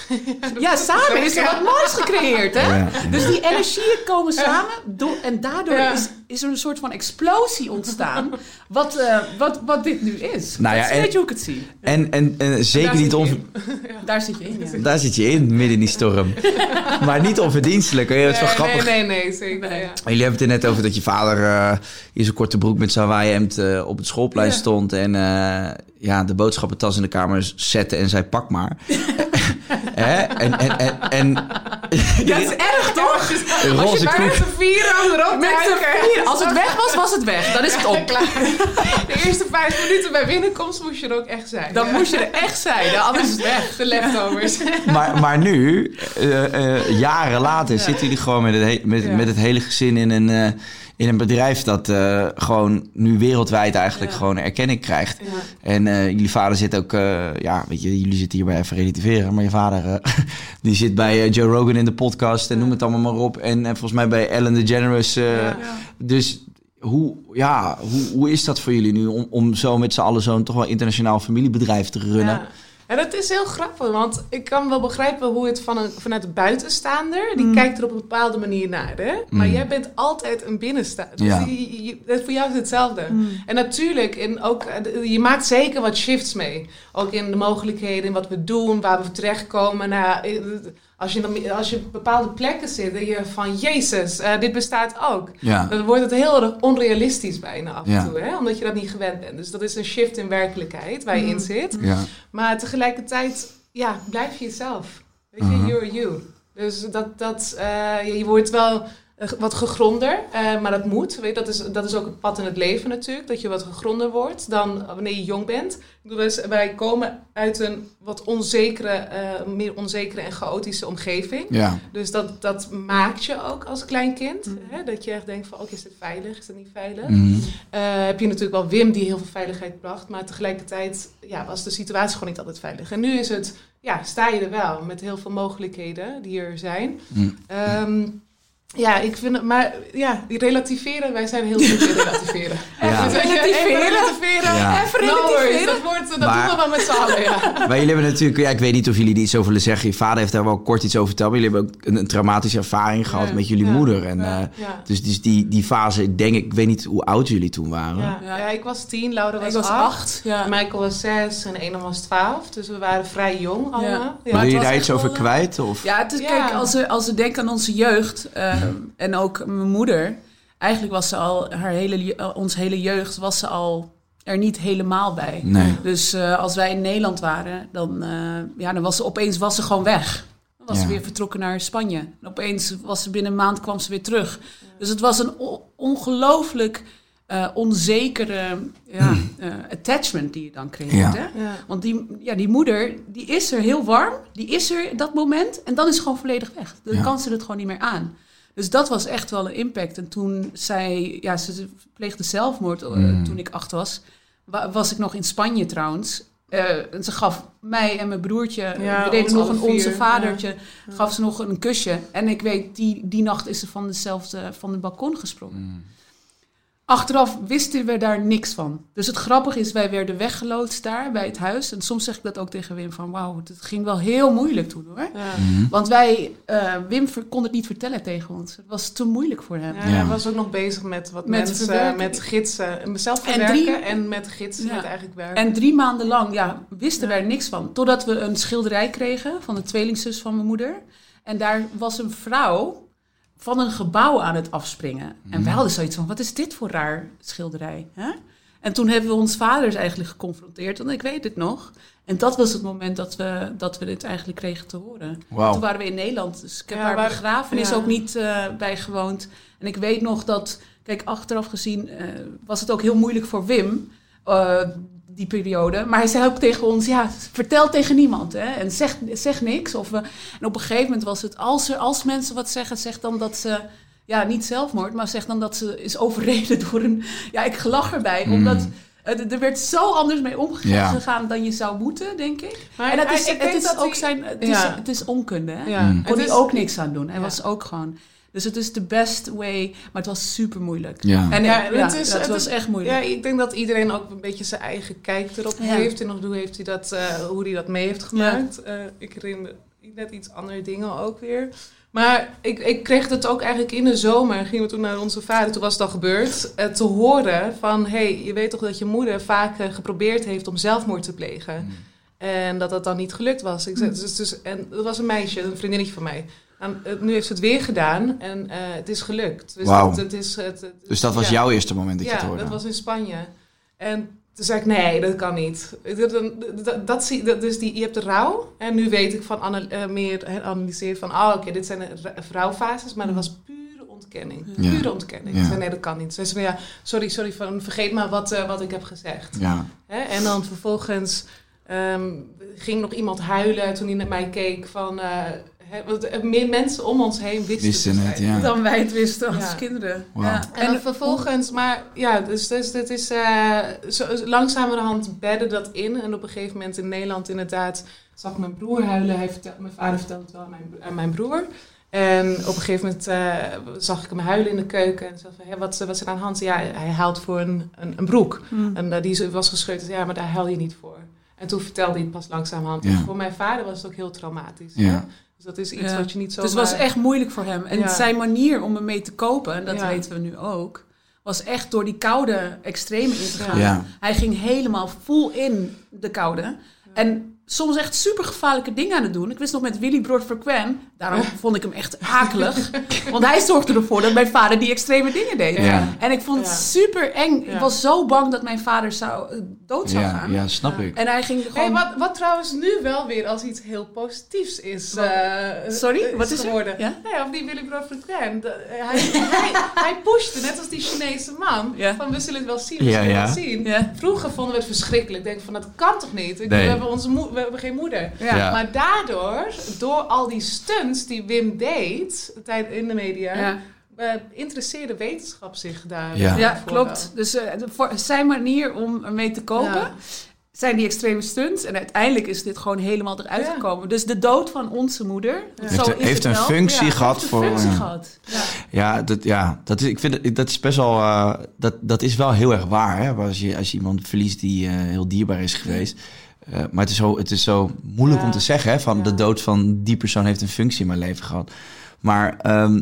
Ja, samen is er wat moois gecreëerd, hè? Ja. Dus die energieën komen samen do- en daardoor Ja. is, is er een soort van explosie ontstaan, wat, eh, wat, wat dit nu is. Nou dat een beetje hoe ik het zie. En, en, en zeker Daar niet je on. Daar zit je in, ja. Daar zit je in, midden in die storm. maar niet onverdienstelijk. hè. Het is wel nee, grappig. nee, nee, nee, zeker. Nee. Ja. Jullie hebben het er net over dat je vader eh in zijn korte broek met zijn eh op het schoolplein Ja. stond. En eh, ja, de boodschappentas in de kamer zette en zei pak maar. Hè? En, en, en, en Dat is erg, toch? Als je koek. met z'n vieren erop Met. Als het weg was, was het weg. Dan is het op. Klaar. De eerste vijf minuten bij binnenkomst moest je er ook echt zijn. Dan Ja. moest je er echt zijn. Ja, anders is het weg. De leftovers. Maar, maar nu, eh, eh, jaren later, zitten jullie gewoon met het, he- met, Ja. met het hele gezin in een, eh, in een bedrijf dat eh, gewoon nu wereldwijd eigenlijk Ja. gewoon erkenning krijgt. Ja. En eh, jullie vader zit ook, eh, ja, weet je, jullie zitten hierbij even relativeren, maar je vader, die zit bij Joe Rogan in de podcast en noem het allemaal maar op. En, en volgens mij bij Ellen DeGeneres. Ja. Dus hoe, ja, hoe, hoe is dat voor jullie nu om, om zo met z'n allen zo'n toch wel internationaal familiebedrijf te runnen? En dat is heel grappig, want ik kan wel begrijpen hoe het van een, vanuit de buitenstaander, Mm. die kijkt er op een bepaalde manier naar. Hè? Maar jij bent altijd een binnenstaander. Dus Ja. je- je- het- voor jou is hetzelfde. En natuurlijk, in ook, eh, je maakt zeker wat shifts mee. Ook in de mogelijkheden, in wat we doen, waar we terechtkomen. Nou, eh, als, je, dan- als je op bepaalde plekken zit, dan je van, jezus, eh, dit bestaat ook. Ja. Dan wordt het heel erg onrealistisch bijna af en Ja. toe, hè? omdat je dat niet gewend bent. Dus dat is een shift in werkelijkheid waar je in zit. Ja. Maar tegelijkertijd, ja, blijf je jezelf. Weet je, Mhm. you're you. Dus dat, dat, eh, je wordt wel wat gegronder, eh, maar dat moet. Weet, je, dat, is, dat is ook een pad in het leven natuurlijk, dat je wat gegronder wordt dan wanneer je jong bent. Dus wij komen uit een wat onzekere, eh, meer onzekere en chaotische omgeving. Ja. Dus dat, dat maakt je ook als klein kind. Hè? Dat je echt denkt van, oké, is dit veilig? Is dit niet veilig? Mhm. Eh, heb je natuurlijk wel Wim die heel veel veiligheid bracht. Maar tegelijkertijd ja, was de situatie gewoon niet altijd veilig. En nu is het, ja, sta je er wel met heel veel mogelijkheden die er zijn. Mm. Ehm, ja, ik vind het, maar ja, die relativeren, wij zijn heel goed in relativeren. Ja. Dus weet je, Relativeren? Even relativeren. Ja. Even No relativeren. dat wordt, dat Maar- doen we wel met z'n allen, ja. Maar jullie hebben natuurlijk, ja, ik weet niet of jullie iets over willen zeggen. Je vader heeft daar wel kort iets over verteld. Maar jullie hebben ook een, een traumatische ervaring gehad Ja. met jullie Ja. moeder. En, Ja. eh, Ja. Dus, dus die, die fase, ik denk, ik weet niet hoe oud jullie toen waren. Ja. Ja. Ja, ik was tien, Laura was, Ik was acht. acht. Ja. Michael was zes en Ene was twaalf. Dus we waren vrij jong allemaal. Ja. Maar jullie was daar iets over wel, eh, kwijt? Of? Ja, het is, Ja. kijk, als we, als we denken aan onze jeugd eh, en ook mijn moeder. Eigenlijk was ze al, haar hele, eh, onze hele jeugd was ze al er niet helemaal bij. Nee. Dus eh, als wij in Nederland waren, dan, eh, ja, dan was ze opeens was ze gewoon weg. Dan was Ja. ze weer vertrokken naar Spanje. En opeens was ze binnen een maand kwam ze weer terug. Dus het was een ongelooflijk eh, onzekere ja, eh, attachment die je dan creëert. Ja. Hè? Ja. Want die, ja, die moeder, die is er heel warm. Die is er dat moment. En dan is ze gewoon volledig weg. Dan Ja. kan ze het gewoon niet meer aan. Dus dat was echt wel een impact. En toen zij, ja, ze pleegde zelfmoord eh, Mm. toen ik acht was. Wa- was ik nog in Spanje trouwens. Eh, en ze gaf mij en mijn broertje, Ja, we deden nog een onze vadertje, gaf ze nog een kusje. En ik weet, die, die nacht is ze van dezelfde, van het balkon gesprongen. Mm. Achteraf wisten we daar niks van. Dus het grappige is, wij werden weggeloodst daar bij het huis. En soms zeg ik dat ook tegen Wim van, wauw, het ging wel heel moeilijk toen hoor. Ja. Mhm. Want wij, eh, Wim kon het niet vertellen tegen ons. Het was te moeilijk voor hem. Ja, Ja. Hij was ook nog bezig met wat Met mensen, verwerken. met gidsen. En mezelf En verwerken drie- en, met gidsen Ja. met eigenlijk werken. En drie maanden lang ja, wisten wij er niks van. Totdat we een schilderij kregen van de tweelingzus van mijn moeder. En daar was een vrouw van een gebouw aan het afspringen. En wij hadden zoiets van, wat is dit voor raar schilderij? Hè? En toen hebben we ons vaders eigenlijk geconfronteerd. En ik weet het nog. En dat was het moment dat we, dat we dit eigenlijk kregen te horen. Toen waren we in Nederland. Dus ik heb Ja, haar waar- begrafenis ja. ook niet eh, bij gewoond. En ik weet nog dat, kijk, achteraf gezien eh, was het ook heel moeilijk voor Wim. eh, die periode. Maar hij zei ook tegen ons, ja, vertel tegen niemand. Hè, en zeg, zeg niks. Of, we, en op een gegeven moment was het, als, er, als mensen wat zeggen, zeg dan dat ze... Ja, niet zelfmoord, maar zeg dan dat ze is overreden door een... Ja, ik lach erbij, omdat... eh, Er werd zo anders mee omgegaan Ja. dan je zou moeten, denk ik. Maar en het hij- is, ik het denk is dat ook hij- zijn... Het is, het is onkunde, hè? Ja. Mm. Kon hij is- ook niks aan doen. Hij Ja. was ook gewoon... Dus het is de best way, maar het was super moeilijk. Ja. En Ja, ja, het is- het het was is- echt moeilijk. Ja, ik denk dat iedereen ook een beetje zijn eigen kijk erop Ja. heeft. En hoe heeft hij dat, eh, hoe hij dat mee heeft gemaakt. Eh, ik herinner net iets andere dingen ook weer. Maar ik, ik kreeg het ook eigenlijk in de zomer. Gingen we toen naar onze vader, toen was het al gebeurd. eh, te horen van, hé, hey, je weet toch dat je moeder vaak geprobeerd heeft om zelfmoord te plegen. En dat dat dan niet gelukt was. Ik zei, dus, dus, en dat was een meisje, een vriendinnetje van mij. En, eh, nu heeft ze het weer gedaan en eh, het is gelukt. Dus het, het is, het, het- Dus dat was ja. jouw eerste moment dat je Ja, het hoorde? dat was in Spanje. En toen zei ik, nee, dat kan niet. Dat, dat, zie, dat, dus die, je hebt de rouw. En nu weet ik van ana- eh, meer analyseren van... Oh, oké, dit zijn de rouwfases. Maar dat was pure ontkenning. Ja. Pure ontkenning. Ja. Ik zei, nee, dat kan niet. Ze zei, ja, sorry, sorry, van, vergeet maar wat, wat ik heb gezegd. Ja. Hè? En dan vervolgens ehm, ging nog iemand huilen toen hij naar mij keek van... want er meer mensen om ons heen wisten, Wisten dus het, ja. Dan wij het wisten als Ja. kinderen. En, vervolgens, maar ja, dus, dus dit is uh, zo, langzamerhand bedden dat in. En op een gegeven moment in Nederland inderdaad zag ik mijn broer huilen. Hij vertelde, mijn vader vertelde het wel aan mijn, aan mijn broer. En op een gegeven moment eh, zag ik hem huilen in de keuken. En zei van, hé, wat, wat is er aan de hand? Ja, hij huilt voor een, een, een broek. Mm. En eh, die was gescheurd. Ja, maar daar huil je niet voor. En toen vertelde hij het pas langzamerhand. Ja. En voor mijn vader was het ook heel traumatisch. Ja. Dus dat is iets Ja. wat je niet zo... Dus het was echt moeilijk voor hem. En Ja. zijn manier om ermee te kopen, en dat Ja. weten we nu ook, was echt door die koude extreme in te gaan. Ja. Hij ging helemaal full in de koude. En soms echt super gevaarlijke dingen aan het doen. Ik wist nog met Willy Brood Frequen, daarom vond ik hem echt akelig. Want hij zorgde ervoor dat mijn vader die extreme dingen deed. Ja. En ik vond het Ja. super eng. Ik was zo bang dat mijn vader zou, eh, dood zou Ja, gaan. ja, snap ik. En hij ging Hey, gewoon... wat, wat trouwens nu wel weer als iets heel positiefs is, eh, Sorry, is wat is geworden. Ja? Nee, of die Willy Brood. De- Hij, hij, hij pushte, net als die Chinese man, Ja. van we zullen het wel zien, we Ja, zullen ja. het zien. Ja. Vroeger vonden we het verschrikkelijk. Ik denk van, dat kan toch niet? Ik, Nee. we, hebben onze moe- we hebben geen moeder. Ja. Ja. Maar daardoor, door al die stunts die Wim deed tijd in de media, Ja. eh, interesseerde wetenschap zich daar. Ja. Klopt. Dus eh, voor zijn manier om ermee te kopen Ja. zijn die extreme stunts. En uiteindelijk is dit gewoon helemaal eruit Ja. gekomen. Dus de dood van onze moeder. Heeft, is heeft het een wel. functie Ja, gehad heeft een voor... functie ja. gehad. Ja. Ja, dat, ja dat, is, ik vind het, dat is best wel. eh, dat, dat is wel heel erg waar. Hè? Als, je, als je iemand verliest die eh, heel dierbaar is geweest. Eh, maar het is zo, het is zo moeilijk Ja. om te zeggen. Hè? Van Ja. de dood van die persoon heeft een functie in mijn leven gehad. Maar ehm,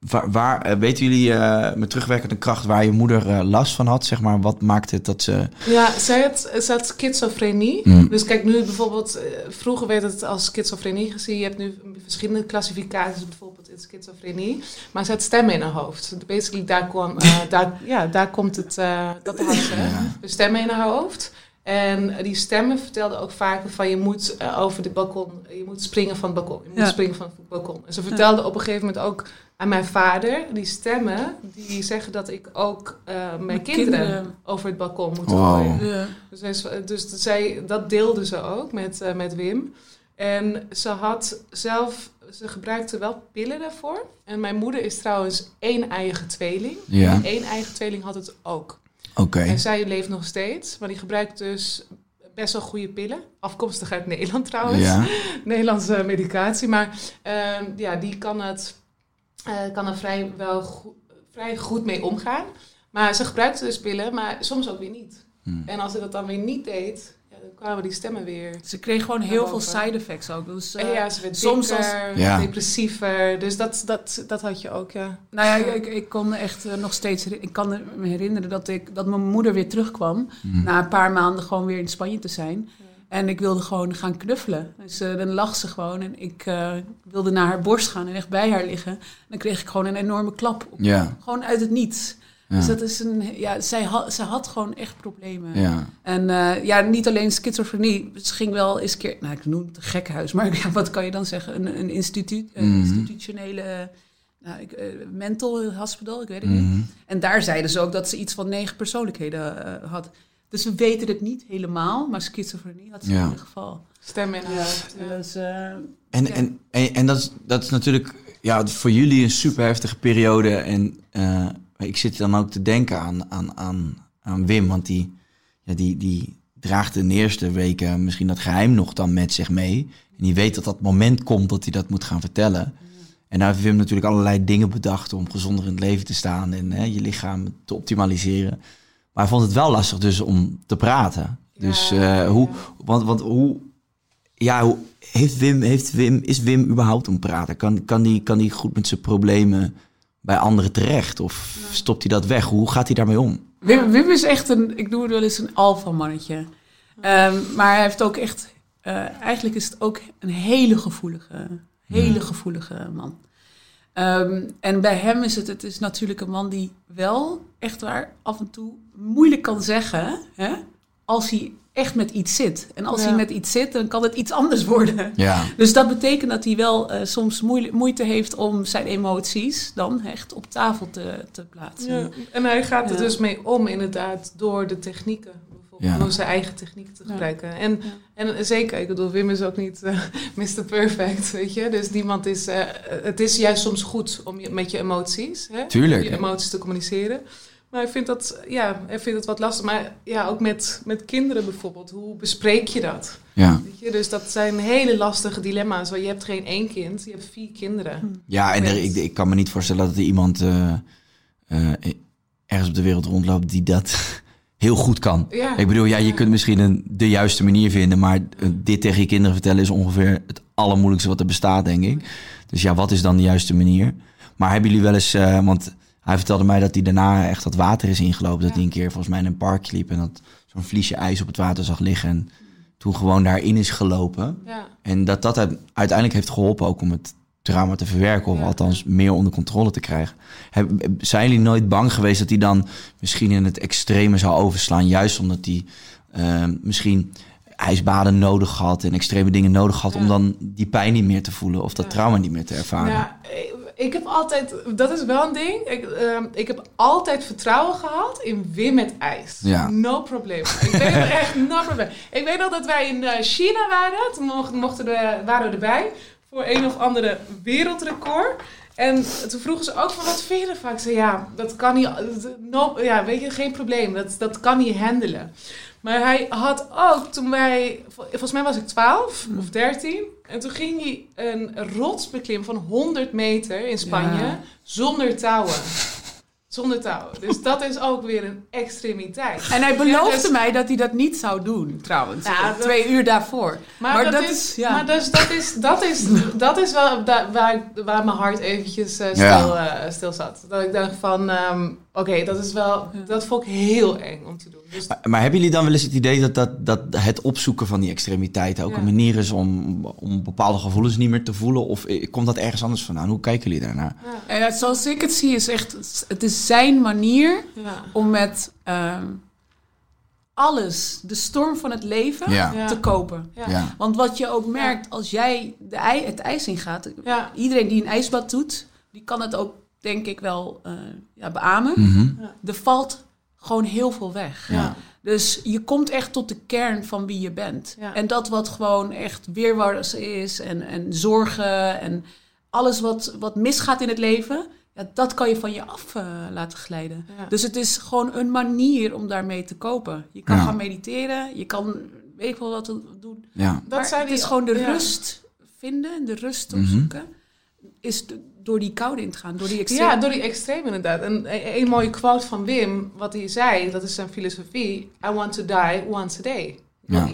waar, waar eh, weten jullie eh, met terugwerkende kracht waar je moeder last van had? Zeg maar, wat maakt het dat ze. Ja, zij had, ze had schizofrenie. Mm. Dus kijk, nu bijvoorbeeld, vroeger werd het als schizofrenie gezien. Je hebt nu verschillende klassificaties, bijvoorbeeld in schizofrenie. Maar ze had stemmen in haar hoofd. Basically, daar, kwam, daar, ja, daar komt het, dat had ze. Dus stemmen in haar hoofd. En die stemmen vertelden ook vaker van je moet eh, over de balkon, je moet springen van het balkon. Je moet Ja. springen van het balkon. En ze vertelde op een gegeven moment ook aan mijn vader, die stemmen, die zeggen dat ik ook eh, mijn Mijn kinderen, kinderen. over het balkon moet Wow. gooien. Ja. Dus, dus dat zij, dat deelde ze ook met, eh, met Wim. En ze had zelf, ze gebruikte wel pillen daarvoor. En mijn moeder is trouwens één eigen tweeling. Ja. En één eigen tweeling had het ook. Oké. En zij leeft nog steeds, maar die gebruikt dus best wel goede pillen. Afkomstig uit Nederland trouwens. Ja. Nederlandse medicatie. Maar ehm, ja, die kan, het, eh, kan er vrij, wel go- vrij goed mee omgaan. Maar ze gebruikte dus pillen, maar soms ook weer niet. Hmm. En als ze dat dan weer niet deed, kwamen die stemmen weer. Ze kreeg gewoon heel veel side effects ook. Dus, eh, ja, ze werd soms als- Ja. depressiever. Dus dat, dat, dat had je ook, ja. Nou ja, ik, ik kon echt eh, nog steeds... Ik kan me herinneren dat, ik, dat mijn moeder weer terugkwam. Hmm. Na een paar maanden gewoon weer in Spanje te zijn. En ik wilde gewoon gaan knuffelen. Dus eh, dan lag ze gewoon. En ik eh, wilde naar haar borst gaan en echt bij haar liggen. En dan kreeg ik gewoon een enorme klap. Op, Ja. Gewoon uit het niets. Dus dat is een, ja, zij had, zij had gewoon echt problemen. Ja. En eh, ja, niet alleen schizofrenie. Ze ging wel eens een keer, nou ik noem het een gekhuis, maar ja, wat kan je dan zeggen? Een, een instituut, een Mhm. institutionele nou, ik, eh, mental hospital, ik weet het Mhm. niet. En daar zeiden ze ook dat ze iets van negen persoonlijkheden eh, had. Dus we weten het niet helemaal, maar schizofrenie had ze Ja. in ieder geval. Stem in haar. Dus, eh, En, Ja. en, en, en dat, is, dat is natuurlijk ja, voor jullie een super heftige periode. En ik zit dan ook te denken aan, aan, aan, aan Wim, want die, ja, die, die draagt in de eerste weken misschien dat geheim nog dan met zich mee. En die weet dat dat moment komt dat hij dat moet gaan vertellen. En daar heeft Wim natuurlijk allerlei dingen bedacht om gezonder in het leven te staan en hè, je lichaam te optimaliseren. Maar hij vond het wel lastig dus om te praten. Dus eh, hoe, want, want hoe, ja, hoe, heeft Wim, heeft Wim, is Wim überhaupt om praten? Kan, kan, die, kan die goed met zijn problemen bij anderen terecht? Of stopt hij dat weg? Hoe gaat hij daarmee om? Wim, Wim is echt een, ik noem het wel eens een alfa-mannetje. Ehm, maar hij heeft ook echt, eh, eigenlijk is het ook een hele gevoelige, hele gevoelige man. Ehm, en bij hem is het, het is natuurlijk een man die wel echt waar af en toe moeilijk kan zeggen, hè, als hij echt met iets zit. En als Ja. hij met iets zit, dan kan het iets anders worden. Ja, Dus dat betekent dat hij wel eh, soms moeite heeft om zijn emoties dan echt op tafel te, te plaatsen. Ja, en hij gaat er Ja. dus mee om, inderdaad, door de technieken. Bijvoorbeeld Ja. door zijn eigen technieken te Ja. gebruiken. En, Ja. en zeker, ik bedoel, Wim is ook niet eh, Mr. Perfect, weet je. Dus niemand is... eh, het is juist soms goed om je, met je emoties, hè? Tuurlijk. Je emoties te communiceren. Maar hij vindt dat, ja, hij vindt het wat lastig. Maar ja, ook met, met kinderen bijvoorbeeld. Hoe bespreek je dat? ja. Weet je? Dus dat zijn hele lastige dilemma's. Want je hebt geen één kind, je hebt vier kinderen. ja en er, ik, ik kan me niet voorstellen dat er iemand eh, eh, ergens op de wereld rondloopt die dat heel goed kan. Ja. Ik bedoel, ja, je kunt misschien een, de juiste manier vinden, maar eh, dit tegen je kinderen vertellen is ongeveer het allermoeilijkste wat er bestaat, denk ik. Dus ja, wat is dan de juiste manier? Maar hebben jullie wel eens, eh, want hij vertelde mij dat hij daarna echt dat water is ingelopen. Dat hij een keer volgens mij in een park liep en dat zo'n vliesje ijs op het water zag liggen. En toen gewoon daarin is gelopen. Ja. En dat dat uiteindelijk heeft geholpen ook om het trauma te verwerken. Of Ja. althans meer onder controle te krijgen. Heb, zijn jullie nooit bang geweest dat hij dan misschien in het extreme zou overslaan? Juist omdat hij eh, misschien ijsbaden nodig had en extreme dingen nodig had... om Ja. dan die pijn niet meer te voelen of dat Ja. trauma niet meer te ervaren. Ik- heb altijd, dat is wel een ding. Ik, ehm, ik heb altijd vertrouwen gehad in Wim met ijs. Ja. No probleem. Ik weet het echt, no probleem. Ik weet nog dat wij in eh, China waren. Toen mochten, mochten we, waren we erbij voor een of andere wereldrecord. En toen vroegen ze ook van wat vind je ervan? Ik zei ja, dat kan niet, no, ja, weet je, geen probleem. Dat, dat kan niet handelen. Maar hij had ook, toen wij, volgens mij was ik 12 of 13. En toen ging hij een rots beklimmen van 100 meter in Spanje Ja. zonder touwen. Zonder touwen. Dus dat is ook weer een extremiteit. En hij Ja, beloofde dus- mij dat hij dat niet zou doen, trouwens. Ja, dat- Twee uur daarvoor. Maar, Maar dat, dat is, ja. maar dus, dat, is, dat, is, dat is wel da- waar, waar mijn hart eventjes eh, stil, Ja. eh, stil zat. Dat ik dacht van, ehm, oké, dat is wel, dat vond ik heel eng om te doen. Dus Maar, maar hebben jullie dan wel eens het idee dat, dat, dat het opzoeken van die extremiteiten ook Ja. een manier is om, om bepaalde gevoelens niet meer te voelen? Of eh, komt dat ergens anders vandaan? Hoe kijken jullie daarnaar? ja, zoals ik het zie, is echt, het is zijn manier ja. om met ehm, alles, de storm van het leven, Ja. Ja. te kopen. Ja. Ja. Want wat je ook merkt, als jij de ij, het ijs ingaat, Ja. iedereen die een ijsbad doet, die kan het ook, denk ik, wel eh, ja, beamen. Mhm. Er valt gewoon heel veel weg. Ja. Dus je komt echt tot de kern van wie je bent. Ja. En dat wat gewoon echt weerwars is en, en zorgen en alles wat, wat misgaat in het leven, ja, dat kan je van je af eh, laten glijden. Ja. Dus het is gewoon een manier om daarmee te kopen. Je kan Ja. gaan mediteren, je kan weet ik wel wat doen. Ja. Dat zijn het die- is gewoon de ja. rust vinden en de rust Mhm. opzoeken. Is de- door die koude in te gaan, door die extreme. Ja, door die extreem inderdaad. En een, een mooie quote van Wim, wat hij zei, dat is zijn filosofie. I want to die once a day.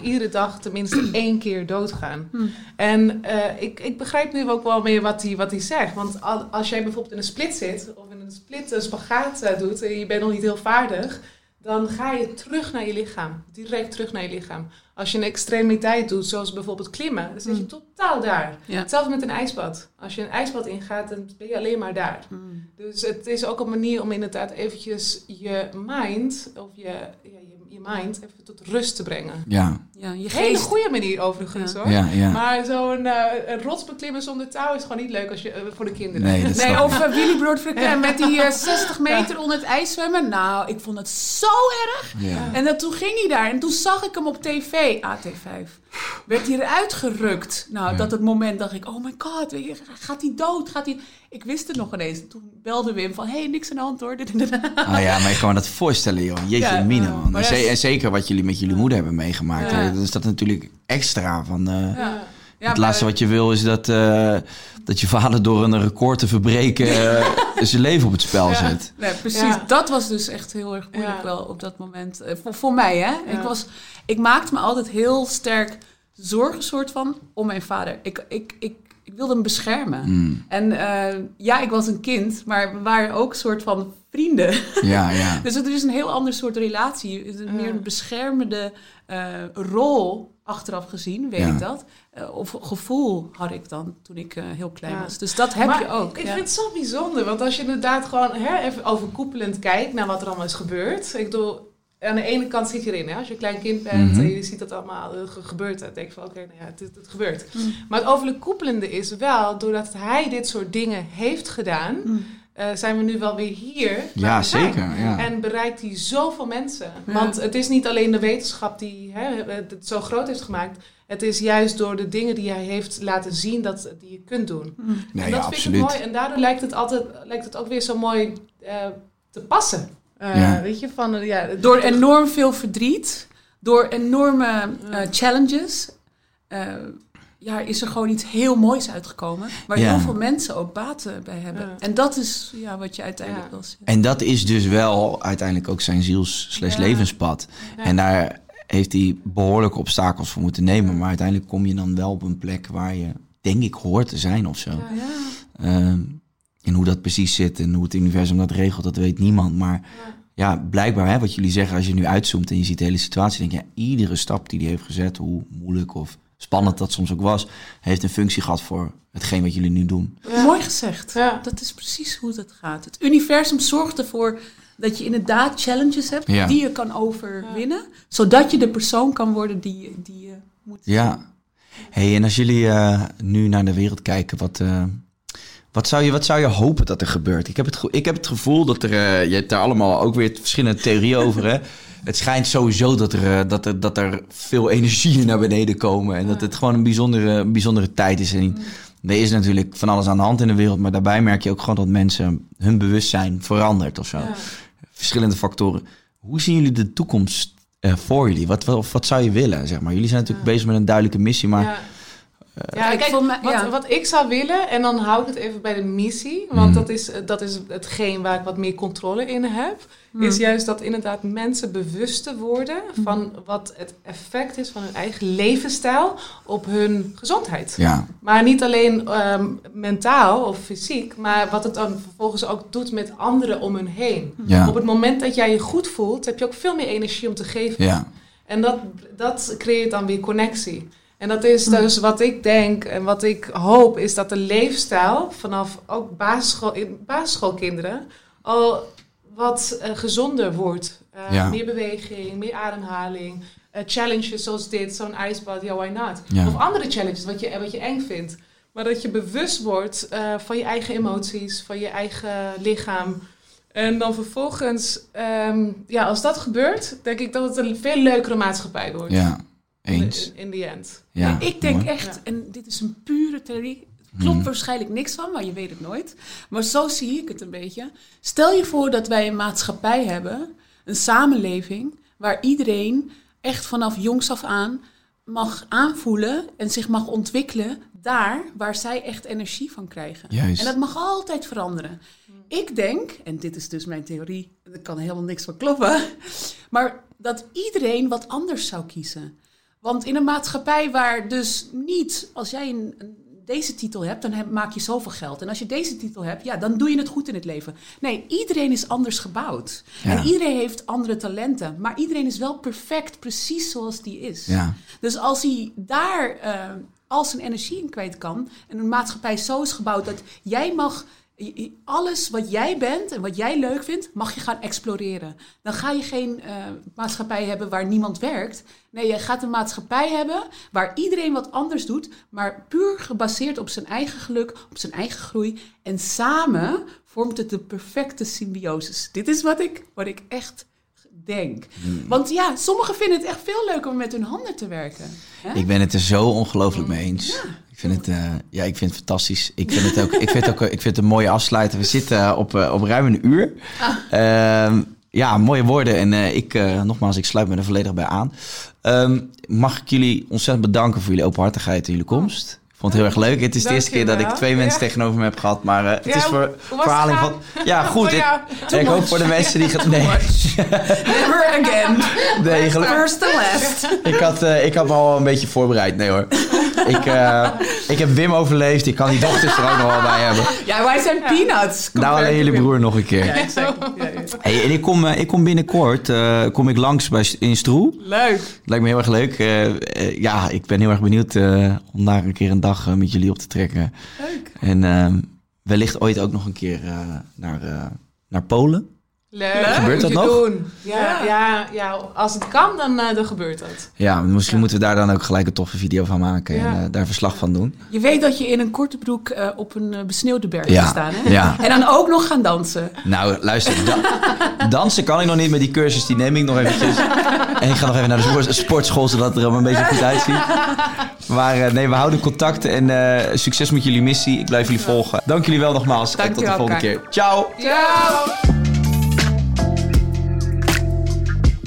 Iedere dag tenminste één keer doodgaan. Hm. En eh, ik, ik begrijp nu ook wel meer wat hij, wat hij zegt. Want al- als jij bijvoorbeeld in een split zit, of in een split een spagaat eh, doet, en je bent nog niet heel vaardig, dan ga je terug naar je lichaam. Direct terug naar je lichaam. Als je een extremiteit doet, zoals bijvoorbeeld klimmen, dan zit je totaal daar. Ja. Hetzelfde met een ijsbad. Als je een ijsbad ingaat, dan ben je alleen maar daar. Dus het is ook een manier om inderdaad eventjes je mind, of je, ja, mind, even tot rust te brengen. Ja, Ja, je Hele goede manier overigens hoor. ja, ja. Maar zo'n eh, een rots beklimmen zonder touw is gewoon niet leuk als je, eh, voor de kinderen. Nee, dat Nee, of uh, Willy Brood met die eh, 60 meter onder het ijs zwemmen. Nou, ik vond het zo erg. Ja. En dan, toen ging hij daar en toen zag ik hem op tv, AT5. Werd hij eruit gerukt. Nou, dat het moment dacht ik, oh my god, gaat hij dood? Gaat hij... Ik wist het nog ineens. Toen belde Wim van, hé, hey, niks aan de hand hoor. Ah ja, maar ik kan me dat voorstellen, joh. Jeetje, Ja, mine, man. En zeker wat jullie met jullie moeder hebben meegemaakt. Ja. Dan is dat natuurlijk extra. Van, eh, Ja. Ja, het laatste wat je wil is dat, eh, dat je vader door een record te verbreken eh, zijn leven op het spel zet. Nee, precies. Ja. Dat was dus echt heel erg moeilijk Ja. wel op dat moment. Voor, voor mij, hè. Ik, was, ik maakte me altijd heel sterk zorgen soort van om mijn vader. Ik, ik, ik wilde hem beschermen. Mm. En eh, ja, ik was een kind, maar we waren ook een soort van vrienden. Ja, ja. dus het is een heel ander soort relatie. Is Meer een beschermende eh, rol achteraf gezien, weet Ja. ik dat. Eh, of gevoel had ik dan toen ik heel klein Ja. was. Dus dat heb maar je ook. Ik ja. vind het zo bijzonder, want als je inderdaad gewoon hè, even overkoepelend kijkt naar wat er allemaal is gebeurd. Ik bedoel, aan de ene kant zit je erin, hè, als je een klein kind bent Mhm. en je ziet dat allemaal eh, ge- gebeurt. Dan denk je van, oké, nou ja, het, het, het gebeurt. Mm. Maar het overkoepelende is wel, doordat hij dit soort dingen heeft gedaan, Mm. eh, zijn we nu wel weer hier. Ja, zeker. Ja. En bereikt hij zoveel mensen. Ja. Want het is niet alleen de wetenschap die hè, het zo groot heeft gemaakt. Het is juist door de dingen die hij heeft laten zien dat die je kunt doen. Nee, en dat ja, vind absoluut. ik mooi. En daardoor lijkt het altijd lijkt het ook weer zo mooi eh, te passen. Eh, Ja. Weet je, van ja, Door enorm veel verdriet, door enorme eh, challenges, eh, ja, is er gewoon iets heel moois uitgekomen. Waar Ja. heel veel mensen ook baten bij hebben. Ja. En dat is ja, wat je uiteindelijk Ja. wil zeggen. En dat is dus wel uiteindelijk ook zijn ziels levenspad. Ja. En daar heeft hij behoorlijke obstakels voor moeten nemen. Maar uiteindelijk kom je dan wel op een plek waar je, denk ik, hoort te zijn of zo. Ja. En hoe dat precies zit en hoe het universum dat regelt, dat weet niemand. Maar ja, blijkbaar, hè, wat jullie zeggen, als je nu uitzoomt en je ziet de hele situatie, denk je, ja, iedere stap die hij heeft gezet, hoe moeilijk of spannend dat soms ook was, heeft een functie gehad voor hetgeen wat jullie nu doen. Ja. Mooi gezegd. Ja. Dat is precies hoe het gaat. Het universum zorgt ervoor dat je inderdaad challenges hebt Ja. die je kan overwinnen. Zodat je de persoon kan worden die, die je moet Ja. Hey, en als jullie eh, nu naar de wereld kijken, wat, eh, wat, zou je, wat zou je hopen dat er gebeurt? Ik heb het, ik heb het gevoel dat er, eh, je hebt daar allemaal ook weer verschillende theorieën over, hè? Het schijnt sowieso dat er, eh, dat, er, dat er veel energieën naar beneden komen en dat het gewoon een bijzondere, bijzondere tijd is. En er is natuurlijk van alles aan de hand in de wereld, maar daarbij merk je ook gewoon dat mensen hun bewustzijn verandert of zo. Ja. Verschillende factoren. Hoe zien jullie de toekomst eh, voor jullie? Wat, wat, wat zou je willen, zeg maar? Jullie zijn natuurlijk bezig met een duidelijke missie, maar... Ja. Kijk, mij- wat, ja. wat ik zou willen, en dan hou ik het even bij de missie, want dat, is, dat is hetgeen waar ik wat meer controle in heb, is juist dat inderdaad mensen bewuster worden van wat het effect is van hun eigen levensstijl op hun gezondheid. Ja, Maar niet alleen ehm, mentaal of fysiek, maar wat het dan vervolgens ook doet met anderen om hun heen. ja, Op het moment dat jij je goed voelt, heb je ook veel meer energie om te geven. ja. En dat, dat creëert dan weer connectie. En dat is dus wat ik denk en wat ik hoop, is dat de leefstijl vanaf ook basisschool, in- basisschoolkinderen al wat eh, gezonder wordt. Eh, Ja. Meer beweging, meer ademhaling, eh, challenges zoals dit, zo'n ijsbad, ja, why not? Ja. Of andere challenges, wat je, wat je eng vindt. Maar dat je bewust wordt van je eigen emoties, van je eigen lichaam. En dan vervolgens, ehm, ja, als dat gebeurt, denk ik dat het een veel leukere maatschappij wordt. ja. In, Eens. in the end. Ja, ik denk mooi. echt, en dit is een pure theorie. Er klopt Hmm. waarschijnlijk niks van, maar je weet het nooit. Maar zo zie ik het een beetje. Stel je voor dat wij een maatschappij hebben, een samenleving, waar iedereen echt vanaf jongs af aan mag aanvoelen en zich mag ontwikkelen daar waar zij echt energie van krijgen. Juist. En dat mag altijd veranderen. Ik denk, en dit is dus mijn theorie, er kan helemaal niks van kloppen, maar dat iedereen wat anders zou kiezen. Want in een maatschappij waar dus niet, als jij een, een deze titel hebt, dan heb- maak je zoveel geld. En als je deze titel hebt, ja, dan doe je het goed in het leven. Nee, iedereen is anders gebouwd. Ja. En iedereen heeft andere talenten. Maar iedereen is wel perfect, precies zoals die is. Ja. Dus als hij daar eh, al zijn energie in kwijt kan... en een maatschappij zo is gebouwd dat jij mag... Alles wat jij bent en wat jij leuk vindt, mag je gaan exploreren. Dan ga je geen eh, maatschappij hebben waar niemand werkt. Nee, je gaat een maatschappij hebben waar iedereen wat anders doet, maar puur gebaseerd op zijn eigen geluk, op zijn eigen groei. En samen vormt het de perfecte symbiosis. Dit is wat ik, wat ik echt denk. Want ja, sommigen vinden het echt veel leuker om met hun handen te werken. Hè? Ik ben het er zo ongelooflijk mee eens. Ik vind het, eh, ja, ik vind het fantastisch. Ik vind het ook, ik vind het ook, ik vind het een mooie afsluiter. We zitten eh, op, eh, op ruim een uur. Ehm, ja, mooie woorden. En ik, nogmaals, ik sluit me er volledig bij aan. Ehm, mag ik jullie ontzettend bedanken voor jullie openhartigheid en jullie komst. Ik vond het heel erg leuk. Het is de eerste keer dat ik twee mensen Ja. tegenover me heb gehad. Maar eh, het Ja, is voor verhaling van... Ja, goed. Ik, ik hoop voor de mensen die... Nee, Never again. nee First and last. ik, had, eh, ik had me al een beetje voorbereid. Nee hoor. Ik, eh, ik heb Wim overleefd. Ik kan die dochters er ook nog wel bij hebben. Ja, wij zijn peanuts. Nou, alleen jullie broer nog een keer. Ja, exact. Ja, ja. Hey, en ik kom, ik kom binnenkort eh, kom ik langs bij, in Stroe. Leuk. Lijkt me heel erg leuk. Ja, ik ben heel erg benieuwd eh, om daar een keer een dag eh, met jullie op te trekken. Leuk. En ehm, wellicht ooit ook nog een keer eh, naar, eh, naar Polen. Leuk. Gebeurt dat nog? Doen. Ja, ja. Ja, als het kan, dan, eh, dan gebeurt dat. Ja, misschien moeten we daar dan ook gelijk een toffe video van maken Ja. en eh, daar verslag van doen. Je weet dat je in een korte broek eh, op een besneeuwde berg Ja, gaat staan, hè? ja. En dan ook nog gaan dansen. Nou, luister, da- dansen kan ik nog niet met die cursus, die neem ik nog eventjes. En ik ga nog even naar de sport- sportschool, zodat het er allemaal een beetje goed uitziet. Maar eh, nee, we houden contact en eh, succes met jullie missie. Ik blijf jullie volgen. Dank jullie wel nogmaals en tot de volgende keer. Ciao! Ciao!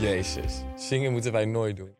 Jezus, zingen moeten wij nooit doen.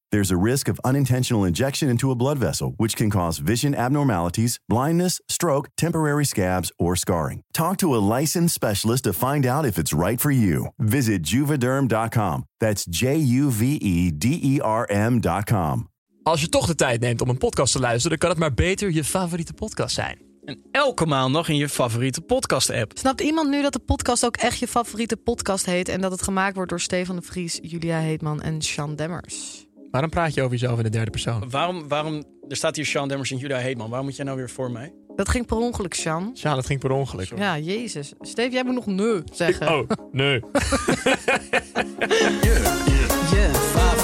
There's a risk of unintentional injection into a blood vessel, which can cause vision abnormalities, blindness, stroke, temporary scabs, or scarring. Talk to a licensed specialist to find out if it's right for you. Visit juvederm.com. That's J U V E D E R M.com. Als je toch de tijd neemt om een podcast te luisteren, dan kan het maar beter je favoriete podcast zijn. En elke maandag in je favoriete podcast-app. Snapt iemand nu dat de podcast ook echt je favoriete podcast heet en dat het gemaakt wordt door Stefan de Vries, Julia Heetman en Sean Demmers? Waarom praat je over jezelf in de derde persoon? Waarom, waarom, er staat hier Sean Demmers en Julia Heetman. Waarom moet jij nou weer voor mij? Dat ging per ongeluk, Sean. Ja, dat ging per ongeluk. Ja, jezus. Steve, jij moet nog nee zeggen. Oh, nee. Je